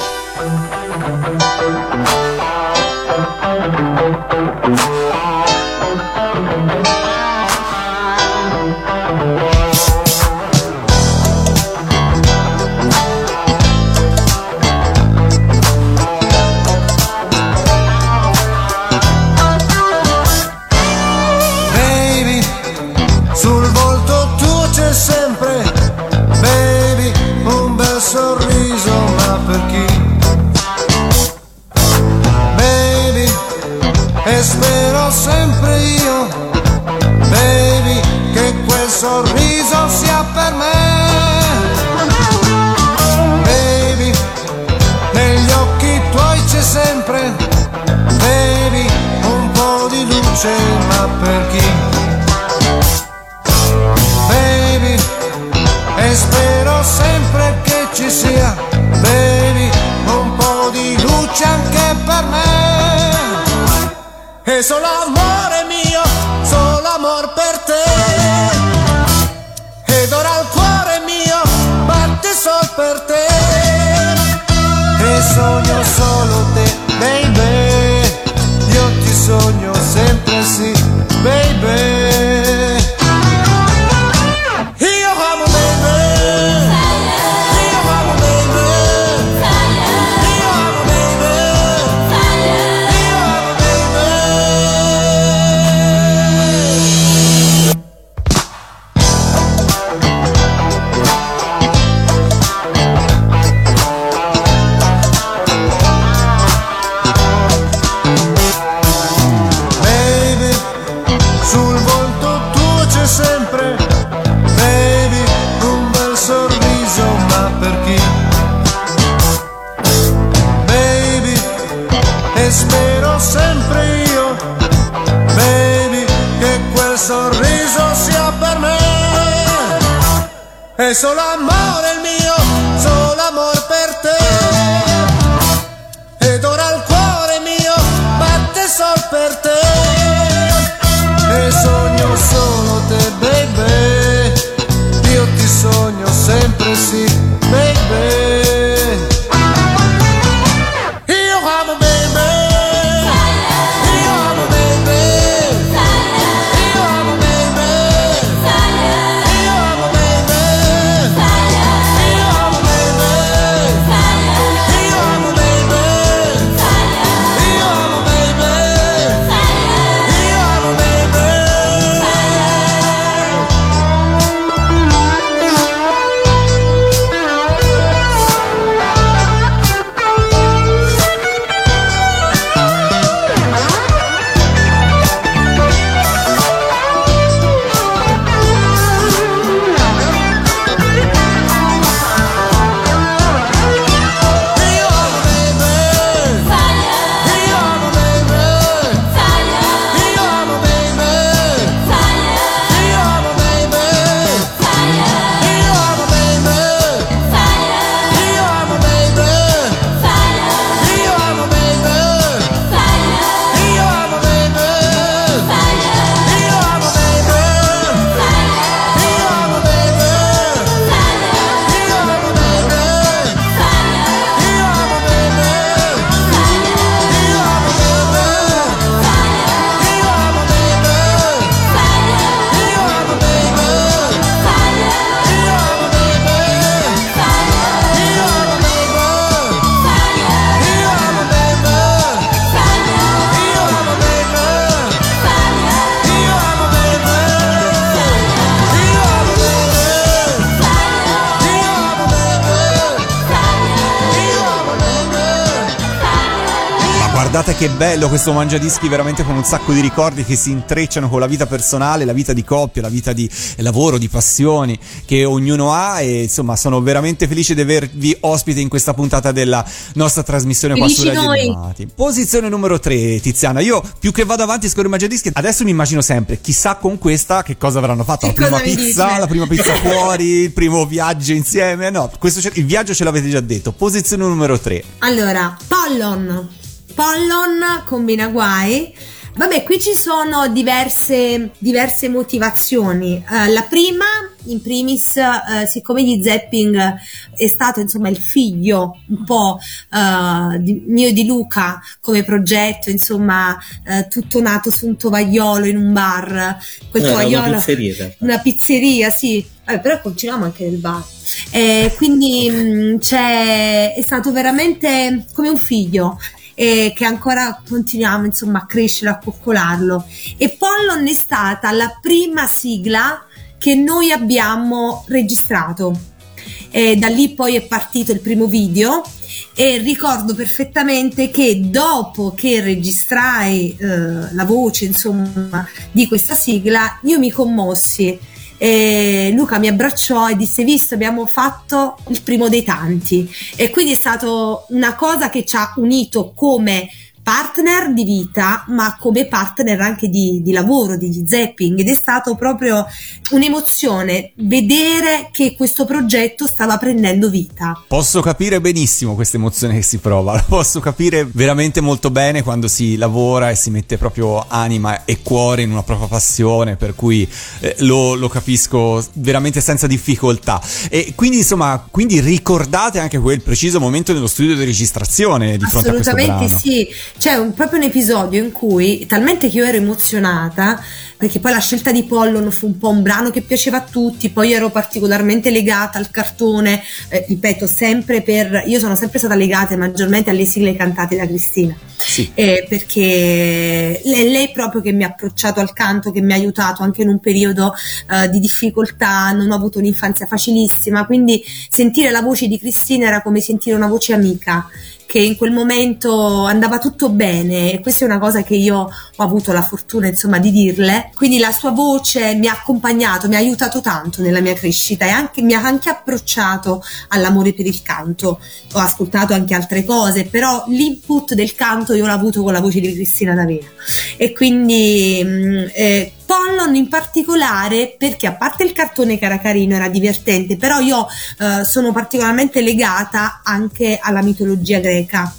sogno sempre sì, baby. È solo amore il mio, solo amor per te. Ed ora il cuore mio batte sol per te. E sogno solo te, baby. Io ti sogno sempre sì, che bello questo mangiadischi veramente con un sacco di ricordi che si intrecciano con la vita personale, la vita di coppia, la vita di lavoro, di passioni che ognuno ha e insomma sono veramente felice di avervi ospite in questa puntata della nostra trasmissione qua su Felici Radio noi. Animati. Posizione numero 3 Tiziana, io più che vado avanti con i mangiadischi adesso mi immagino sempre chissà con questa che cosa avranno fatto, la Che prima cosa mi pizza, dice? la prima pizza (laughs) fuori, il primo viaggio insieme, no, questo il viaggio ce l'avete già detto, posizione numero 3. Allora, Pollon. Pollon combina guai. Vabbè, qui ci sono diverse, diverse motivazioni. Eh, la prima, in primis, eh, siccome gli Zapping è stato insomma il figlio un po' eh, di- mio di Luca come progetto, insomma, tutto nato su un tovagliolo in un bar. Quel No, era una tovagliolo pizzeria, realtà. una pizzeria, sì. Vabbè, però continuiamo anche nel bar. Eh, quindi mh, c'è, è stato veramente come un figlio. Eh, che ancora continuiamo insomma a crescere, a coccolarlo. E Pollon è stata la prima sigla che noi abbiamo registrato. E da lì poi è partito il primo video e ricordo perfettamente che dopo che registrai eh, la voce insomma di questa sigla io mi commossi e Luca mi abbracciò e disse visto abbiamo fatto il primo dei tanti. E quindi è stato una cosa che ci ha unito come partner di vita ma come partner anche di, di lavoro di zapping ed è stato proprio un'emozione vedere che questo progetto stava prendendo vita Posso capire benissimo questa emozione che si prova, (laughs) la posso capire veramente molto bene quando si lavora e si mette proprio anima e cuore in una propria passione, per cui eh, lo, lo capisco veramente senza difficoltà. E quindi insomma, quindi ricordate anche quel preciso momento nello studio di registrazione di fronte a questo Assolutamente brano. sì, c'è un- proprio un episodio in cui talmente che io ero emozionata perché poi la scelta di Pollon fu un po' un brano che piaceva a tutti, poi ero particolarmente legata al cartone, eh, ripeto, sempre per io sono sempre stata legata maggiormente alle sigle cantate da Cristina. Sì. Eh, perché lei, lei proprio che mi ha approcciato al canto, che mi ha aiutato anche in un periodo eh, di difficoltà, non ho avuto un'infanzia facilissima, quindi sentire la voce di Cristina era come sentire una voce amica che in quel momento andava tutto bene e questa è una cosa che io ho avuto la fortuna insomma di dirle. Quindi la sua voce mi ha accompagnato mi ha aiutato tanto nella mia crescita e anche, mi ha anche approcciato all'amore per il canto. Ho ascoltato anche altre cose però l'input del canto io l'ho avuto con la voce di Cristina D'Avena. E quindi mh, eh, Pollon in particolare perché a parte il cartone che era carino, era divertente, però io eh, sono particolarmente legata anche alla mitologia greca.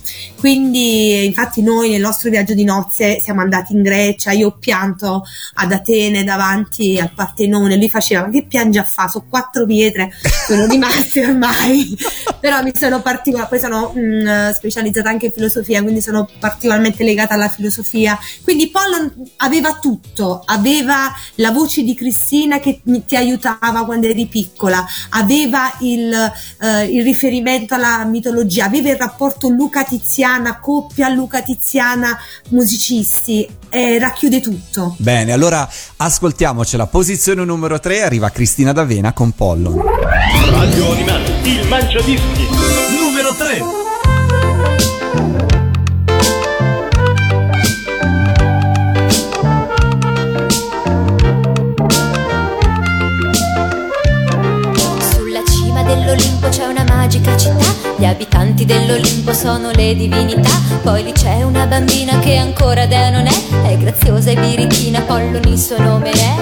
Quindi, infatti, noi nel nostro viaggio di nozze siamo andati in Grecia. Io ho pianto ad Atene davanti al Partenone. Lui faceva: che piange a fa? Sono quattro pietre, sono rimaste ormai. (laughs) Però mi sono particolare. Poi sono mm, specializzata anche in filosofia, quindi sono particolarmente legata alla filosofia. Quindi, Pollon aveva tutto: aveva la voce di Cristina che ti aiutava quando eri piccola, aveva il, eh, il riferimento alla mitologia, aveva il rapporto Luca Tiziana, coppia Luca Tiziana, musicisti, eh, racchiude tutto. Bene, allora ascoltiamocela. Posizione numero 3 arriva Cristina D'Avena con Pollon. Radio Animati, il mangiadischi. Numero 3. Cima dell'Olimpo c'è una magica città, gli abitanti dell'Olimpo sono le divinità, poi lì c'è una bambina che ancora dea non è, è graziosa e birichina, Pollon il suo nome è.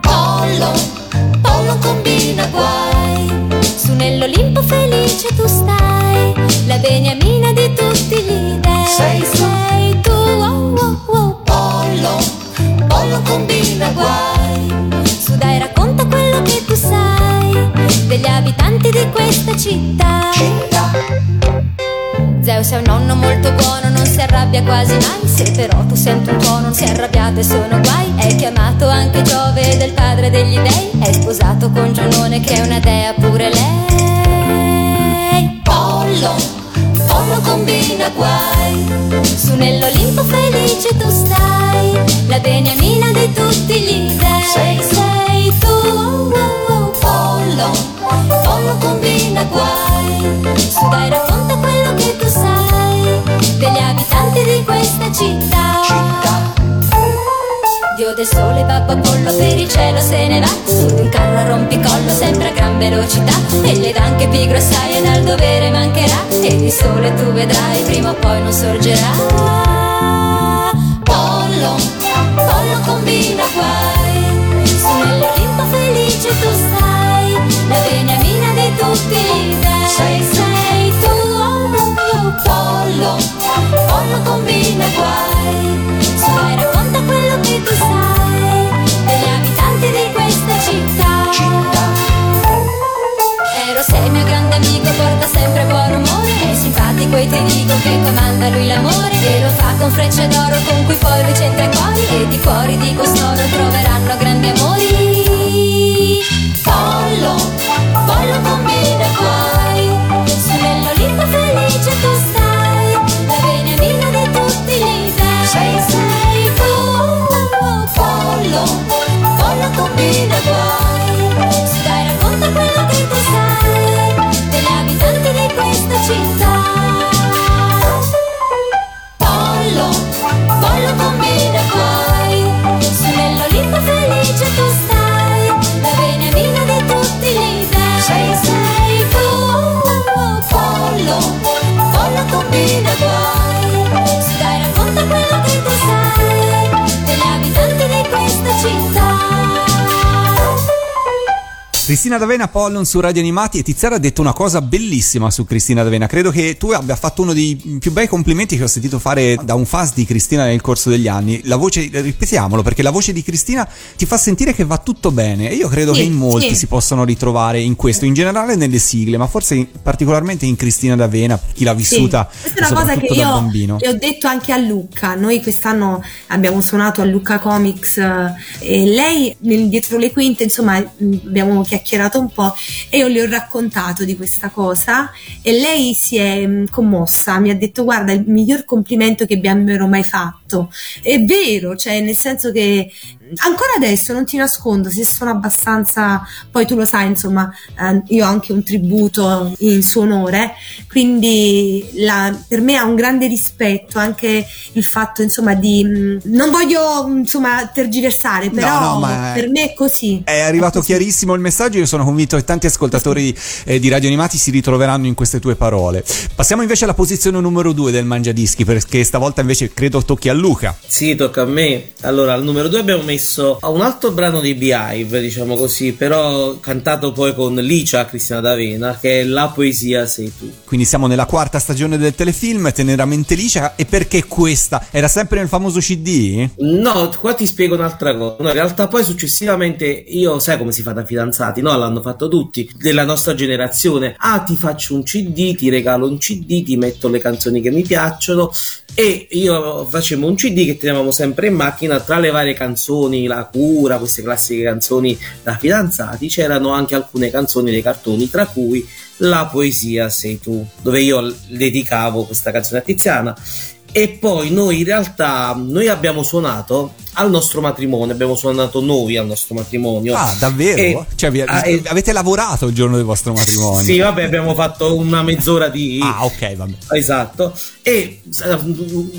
Pollon, Pollon combina guai, su nell'Olimpo felice tu stai, la beniamina di tutti gli dei. Sei, sei tu, oh, oh, oh, Pollon, Pollon combina guai, abitanti di questa città. Zeus è un nonno molto buono, non si arrabbia quasi mai. Se però tu senti un tuono, non si arrabbiate, sono guai. È chiamato anche Giove del padre degli dei. È sposato con Giunone che è una dea pure lei. Pollo, Pollo combina guai. Su nell'Olimpo felice tu stai. La beniamina di tutti gli dei. Sei, sei tu, Pollo, Pollo combina guai. Su dai racconta quello che tu sai degli abitanti di questa città. Dio del sole, babbo Apollo per il cielo se ne va. Su un carro a rompicollo sempre a gran velocità. E le dà anche pigro assai e dal dovere mancherà. E di sole tu vedrai prima o poi non sorgerà. Pollo, pollo combina guai. Su nell'Olimpo felice tu stai La beniamina di tutti gli dei Sei, sei tu, oh, oh, pollo Pollo combina guai Su dai racconta quello che tu sai Degli abitanti di questa città. Ero sei mio grande amico, porta sempre buon rumore È simpatico e ti dico che comanda lui l'amore. E lo fa con frecce d'oro con cui poi lui c'entra i cuori E di cuori di costoro troveranno grandi amori Pollo, pollo combina guai Cristina D'Avena Pollon su Radio Animati e Tiziana ha detto una cosa bellissima su Cristina D'Avena. Credo che tu abbia fatto uno dei più bei complimenti che ho sentito fare da un fan di Cristina nel corso degli anni. La voce, ripetiamolo, perché la voce di Cristina ti fa sentire che va tutto bene e io credo Sì, che in molti sì. si possano ritrovare in questo, in generale nelle sigle, ma forse particolarmente in Cristina D'Avena, per chi l'ha vissuta Sì, questa è una cosa che io bambino. ho detto anche a Lucca. Noi quest'anno abbiamo suonato a Lucca Comics eh, e lei nel- dietro le quinte, insomma, mh, abbiamo chiacchierato un po' e io le ho raccontato di questa cosa e lei si è mh, commossa, mi ha detto guarda, il miglior complimento che abbiamo mai fatto. È vero, cioè nel senso che ancora adesso non ti nascondo se sono abbastanza, poi tu lo sai, insomma, eh, io ho anche un tributo in suo onore, quindi la- per me ha un grande rispetto anche il fatto, insomma, di mh, non voglio insomma tergiversare, però no, ma- per me è così. È arrivato chiarissimo il messaggio, io sono convinto che tanti ascoltatori eh, di Radio Animati si ritroveranno in queste tue parole. Passiamo invece alla posizione numero 2 del Mangiadischi, perché stavolta invece credo tocchi a Luca. Sì, tocca a me. Allora, al numero 2 abbiamo messo un altro brano di Beehive, diciamo così, però cantato poi con Licia Cristiana D'Avena, che è La poesia sei tu. Quindi siamo nella quarta stagione del telefilm, teneramente licia. E perché questa? Era sempre nel famoso CD? No, qua ti spiego un'altra cosa. No, in realtà poi successivamente io sai come si fa da fidanzati, no? L'hanno fatto tutti della nostra generazione. Ah, ti faccio un CD, ti regalo un CD, ti metto le canzoni che mi piacciono e io facevo un CD che tenevamo sempre in macchina tra le varie canzoni, La cura, queste classiche canzoni da fidanzati, c'erano anche alcune canzoni dei cartoni, tra cui La poesia sei tu, dove io dedicavo questa canzone a Tiziana. E poi noi in realtà noi abbiamo suonato al nostro matrimonio, abbiamo suonato noi al nostro matrimonio. Ah, davvero? E- cioè, vi- ah, e- avete lavorato il giorno del vostro matrimonio? Sì, vabbè, abbiamo fatto una mezz'ora di. Ah, ok, vabbè. Esatto. E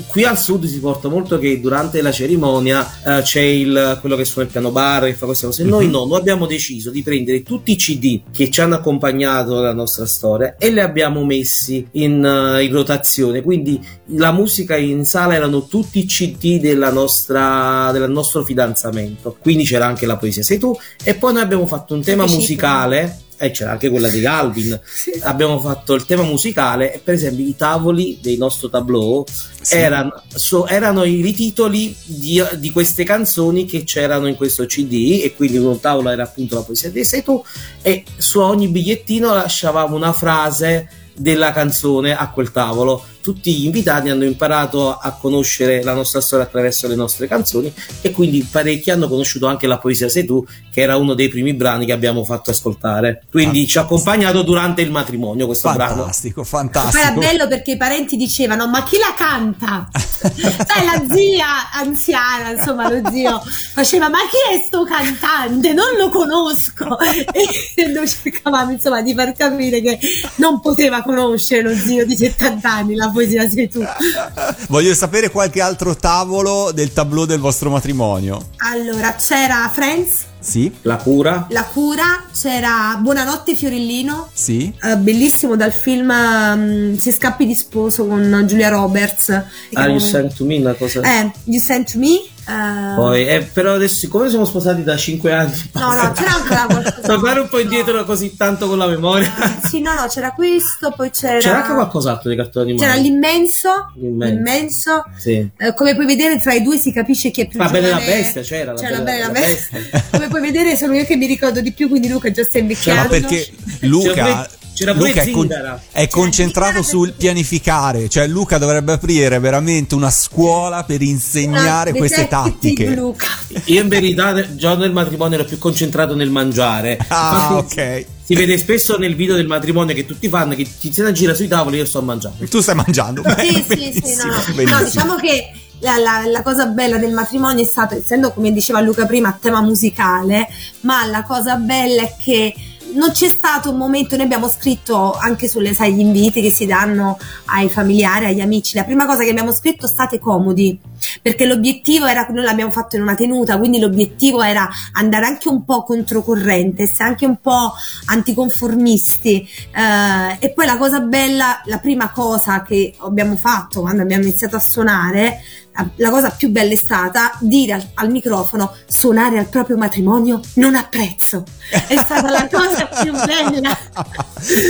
qui al sud si porta molto che durante la cerimonia eh, c'è il, quello che suona il piano bar e fa queste cose. Noi no, noi abbiamo deciso di prendere tutti i CD che ci hanno accompagnato nella nostra storia e li abbiamo messi in, eh, in rotazione. Quindi la musica in sala erano tutti i CD della nostra, del nostro fidanzamento. Quindi c'era anche la poesia sei tu. E poi noi abbiamo fatto un tema musicale. E c'era anche quella di Galvin. (laughs) Abbiamo fatto il tema musicale e per esempio i tavoli del nostro tableau Sì. erano, so- erano i rititoli di, di queste canzoni che c'erano in questo CD e quindi un tavolo era appunto la poesia di sei tu e su ogni bigliettino lasciavamo una frase della canzone a quel tavolo. Tutti gli invitati hanno imparato a conoscere la nostra storia attraverso le nostre canzoni e quindi parecchi hanno conosciuto anche la poesia Sei tu, che era uno dei primi brani che abbiamo fatto ascoltare. Quindi ci ha accompagnato durante il matrimonio questo brano. Fantastico, Poi era fantastico. bello perché i parenti dicevano: Ma chi la canta? (laughs) Sai, la zia anziana, insomma, lo zio faceva: Ma chi è sto cantante? Non lo conosco. (laughs) E noi cercavamo, insomma, di far capire che non poteva conoscere lo zio di 70 anni, la poesia sei tu. (laughs) Voglio sapere qualche altro tavolo del tableau del vostro matrimonio. Allora, c'era Friends, Sì? La cura. La cura, c'era Buonanotte Fiorellino. Sì? eh, bellissimo dal film mm, Si scappi di sposo con Giulia Roberts. Ah, you sent to me una cosa. Eh, You Sent to Me. Eh, Poi, eh, però adesso, siccome siamo sposati da 5 anni, No, no, c'era ancora (laughs) qualcosa. tornare un po' indietro così tanto con la memoria. Sì, no, no, c'era questo, poi c'era. C'era anche qualcos'altro di cartone animati. C'era l'immenso. L'immenso. L'immenso. Sì. Eh, come puoi vedere, tra i due si capisce chi è più La Bella e la. Bestia, c'era la C'era la Bella la bestia. come puoi vedere, sono io che mi ricordo di più, quindi Luca già sta Ma invecchiando. perché Luca, C'era Luca è, Zingara. è concentrato sul pianificare, cioè Luca dovrebbe aprire veramente una scuola per insegnare Una queste tattiche. Luca. Io in verità il giorno del matrimonio ero più concentrato nel mangiare. Ah, ok. Si vede spesso nel video del matrimonio che tutti fanno che Tiziana gira sui tavoli e io sto mangiando. Tu stai mangiando. Beh, Sì, sì, sì, no. No, diciamo che la, la- la cosa bella del matrimonio è stato, essendo come diceva Luca prima, a tema musicale, ma la cosa bella è che non c'è stato un momento, noi abbiamo scritto anche sulle sai, gli inviti che si danno ai familiari, agli amici. La prima cosa che abbiamo scritto state comodi, perché l'obiettivo era, noi l'abbiamo fatto in una tenuta, quindi l'obiettivo era andare anche un po' controcorrente, essere anche un po' anticonformisti. Eh, e poi la cosa bella, la prima cosa che abbiamo fatto quando abbiamo iniziato a suonare, la, la cosa più bella è stata dire al, al microfono suonare al proprio matrimonio non a prezzo. È stata la cosa più bella.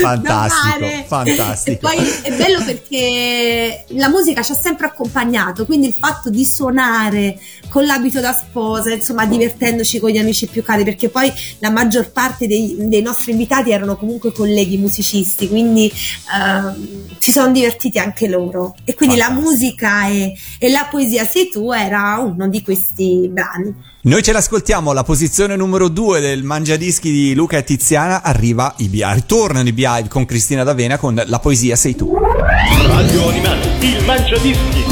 Fantastico, fantastico. E poi è bello perché la musica ci ha sempre accompagnato, quindi il fatto di suonare con l'abito da sposa, insomma, divertendoci con gli amici più cari, perché poi la maggior parte dei, dei nostri invitati erano comunque colleghi musicisti, quindi ehm, si sono divertiti anche loro. E quindi la Fantastico. musica e, e la poesia sei tu era uno di questi brani. Noi ce l'ascoltiamo alla posizione numero 2 del Mangiadischi di Luca e Tiziana. Arriva i Beehive, ritornano i Beehive con Cristina D'Avena con La poesia sei tu. Radio Animati, il Mangiadischi.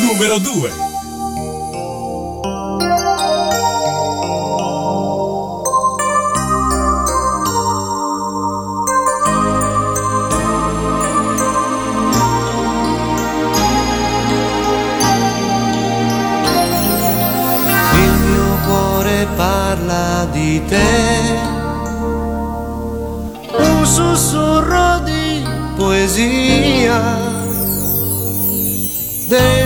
Numero 2. Sussurro di poesia. Dentro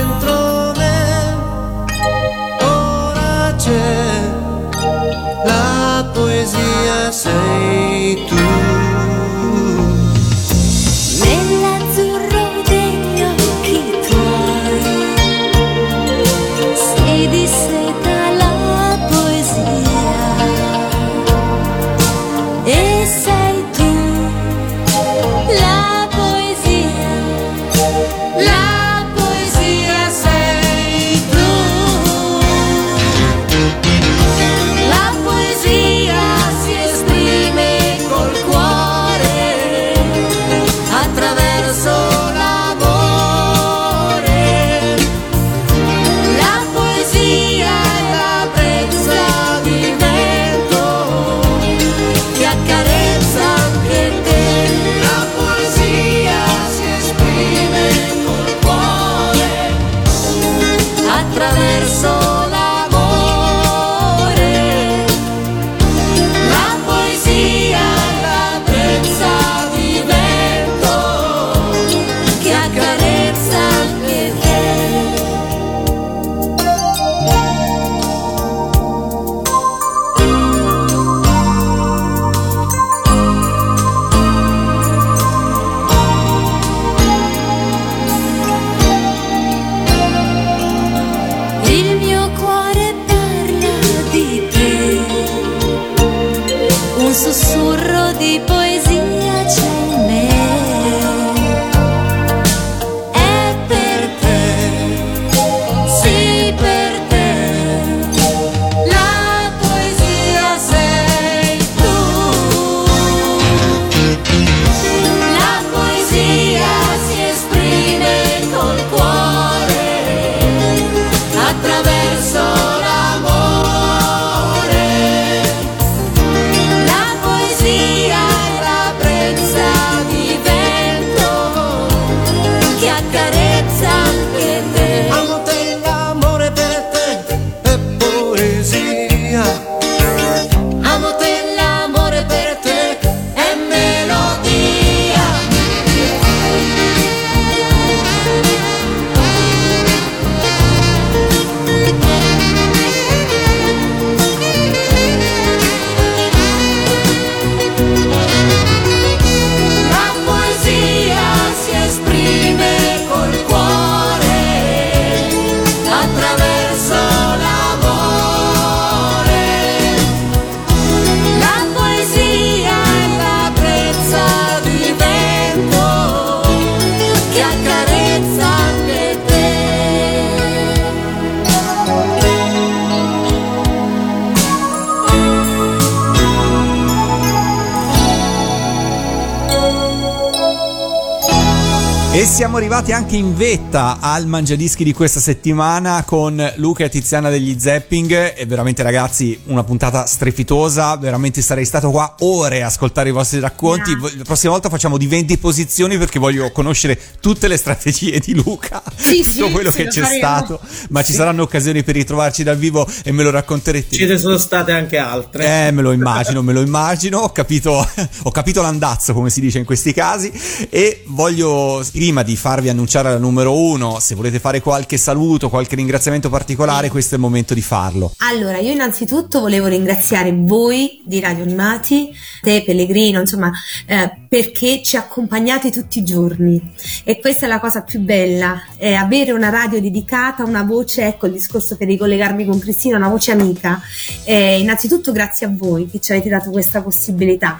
arrivati anche in vetta al mangiadischi di questa settimana con Luca e Tiziana degli Zapping. E veramente, ragazzi, una puntata strepitosa. Veramente sarei stato qua ore a ascoltare i vostri racconti. Grazie. La prossima volta facciamo di 20 posizioni perché voglio conoscere tutte le strategie di Luca, Sì, (laughs) tutto sì, quello sì, che c'è faremo. stato. Ma ci saranno occasioni per ritrovarci dal vivo e me lo racconterete. Ce ne sono state anche altre. Eh, me lo immagino, me lo immagino. Ho capito, (laughs) ho capito l'andazzo, come si dice in questi casi. E voglio, prima di farvi annunciare la numero uno, se volete fare qualche saluto, qualche ringraziamento particolare, questo è il momento di farlo. Allora, io innanzitutto volevo ringraziare voi di Radio Animati, te Pellegrino, insomma, eh, perché ci accompagnate tutti i giorni. E questa è la cosa più bella, è avere una radio dedicata, una voce, ecco il discorso per ricollegarmi con Cristina, una voce amica. Eh, innanzitutto grazie a voi che ci avete dato questa possibilità.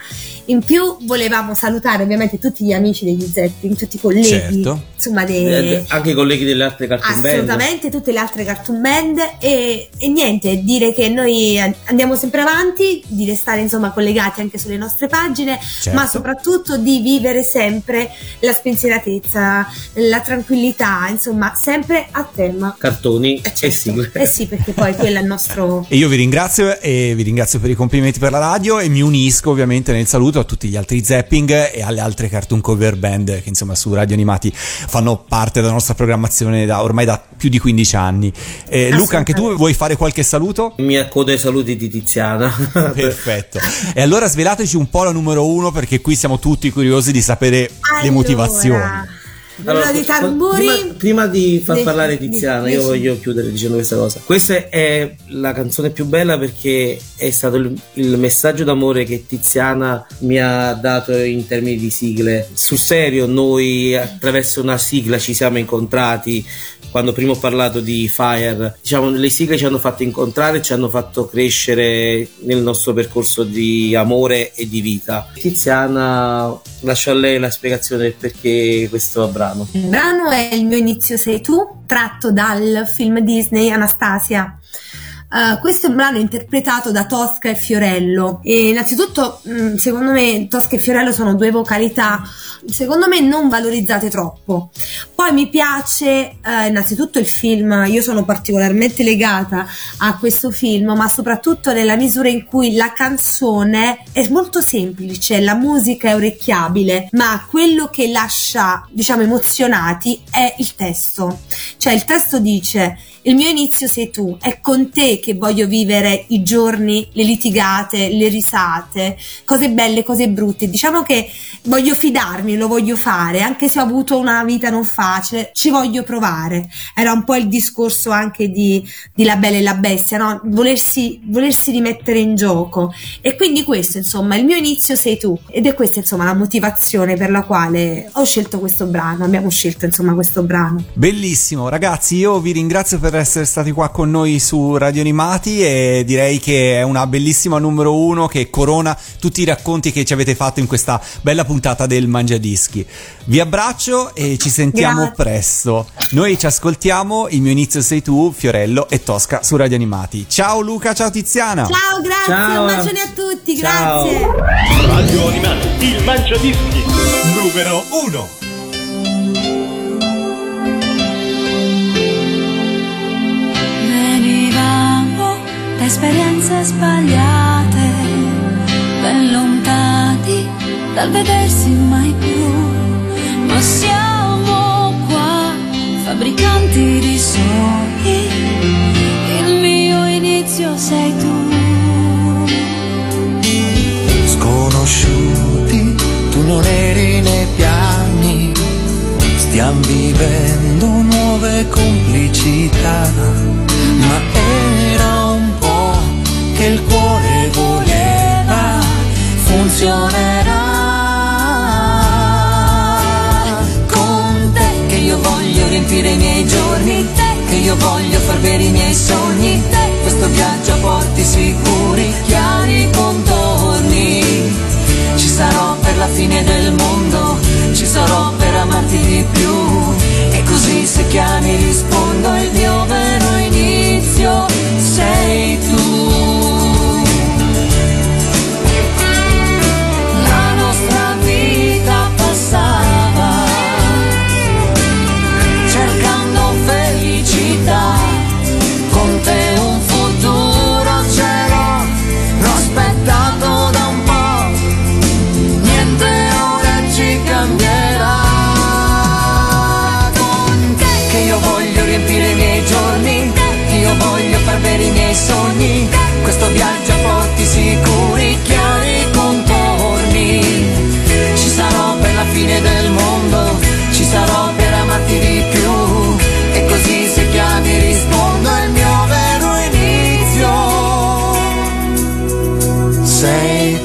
In più volevamo salutare ovviamente tutti gli amici degli Zeppin, tutti i colleghi, Certo. insomma, Eh, dei, anche i colleghi delle altre cartoon band. Assolutamente, tutte le altre cartoon band e, e niente, dire che noi andiamo sempre avanti, di restare insomma collegati anche sulle nostre pagine, Certo. ma soprattutto di vivere sempre la spensieratezza, la tranquillità, insomma, sempre a tema. Cartoni Eh, e certo. sigle. Eh sì, perché poi quello è il nostro... E io vi ringrazio e vi ringrazio per i complimenti per la radio e mi unisco ovviamente nel saluto saluto a tutti gli altri zapping e alle altre cartoon cover band che insomma su Radio Animati fanno parte della nostra programmazione da ormai da più di 15 anni. Eh, Luca, anche tu vuoi fare qualche saluto? Mi accodo ai saluti di Tiziana. (laughs) Perfetto. E allora svelateci un po' la numero uno perché qui siamo tutti curiosi di sapere le motivazioni. Allora, di tamburi. Prima, prima di far Di- parlare Tiziana, di- io voglio chiudere dicendo questa cosa. Questa è la canzone più bella perché è stato il, il messaggio d'amore che Tiziana mi ha dato in termini di sigle. Sul serio, noi attraverso una sigla ci siamo incontrati. Quando prima ho parlato di Fire, diciamo, le sigle ci hanno fatto incontrare ci hanno fatto crescere nel nostro percorso di amore e di vita. Tiziana, lascio a lei la spiegazione del perché questo brano. Il brano è Il mio inizio sei tu, tratto dal film Disney Anastasia. Uh, questo è un brano interpretato da Tosca e Fiorello. E innanzitutto mh, secondo me Tosca e Fiorello sono due vocalità secondo me non valorizzate troppo. Poi mi piace eh, innanzitutto il film io sono particolarmente legata a questo film ma soprattutto nella misura in cui la canzone è molto semplice la musica è orecchiabile ma quello che lascia diciamo emozionati è il testo. Cioè il testo dice il mio inizio sei tu, è con te che voglio vivere i giorni, le litigate, le risate, cose belle, cose brutte. Diciamo che voglio fidarmi, lo voglio fare, anche se ho avuto una vita non facile, ci voglio provare. Era un po' il discorso anche di, di La Bella e la Bestia, no? Volersi, volersi rimettere in gioco. E quindi questo, insomma, il mio inizio sei tu. Ed è questa, insomma, la motivazione per la quale ho scelto questo brano, abbiamo scelto, insomma, questo brano. Bellissimo, ragazzi, io vi ringrazio per essere stati qua con noi su Radio Animati e direi che è una bellissima numero uno che corona tutti i racconti che ci avete fatto in questa bella puntata del Mangiadischi. Vi abbraccio e ci sentiamo Grazie. presto. Noi ci ascoltiamo, il mio inizio sei tu, Fiorello e Tosca su Radio Animati. Ciao Luca, ciao Tiziana. Ciao, grazie, Ciao. un bacione a tutti, Ciao. grazie. Radio Animati, il Mangiadischi numero 1. Esperienze sbagliate, ben lontani dal vedersi mai più, ma siamo qua, fabbricanti di sogni, il mio inizio sei tu. Sconosciuti, tu non eri nei piani, stiamo vivendo nuove complicità, ma po' che il cuore voleva, funzionerà. con te che io voglio riempire i miei giorni te che io voglio far bere i miei sogni te questo viaggio a porti sicuri chiari contorni ci sarò per la fine del mondo ci sarò per amarti di più e così se chiami rispondo il mio vero inizio sogni. Questo viaggio a porti sicuri chiari contorni. Ci sarò per la fine del mondo ci sarò per amarti di più. E così se chiami rispondo il mio vero inizio. Sei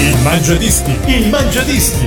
Il Mangiadischi, il Mangiadischi,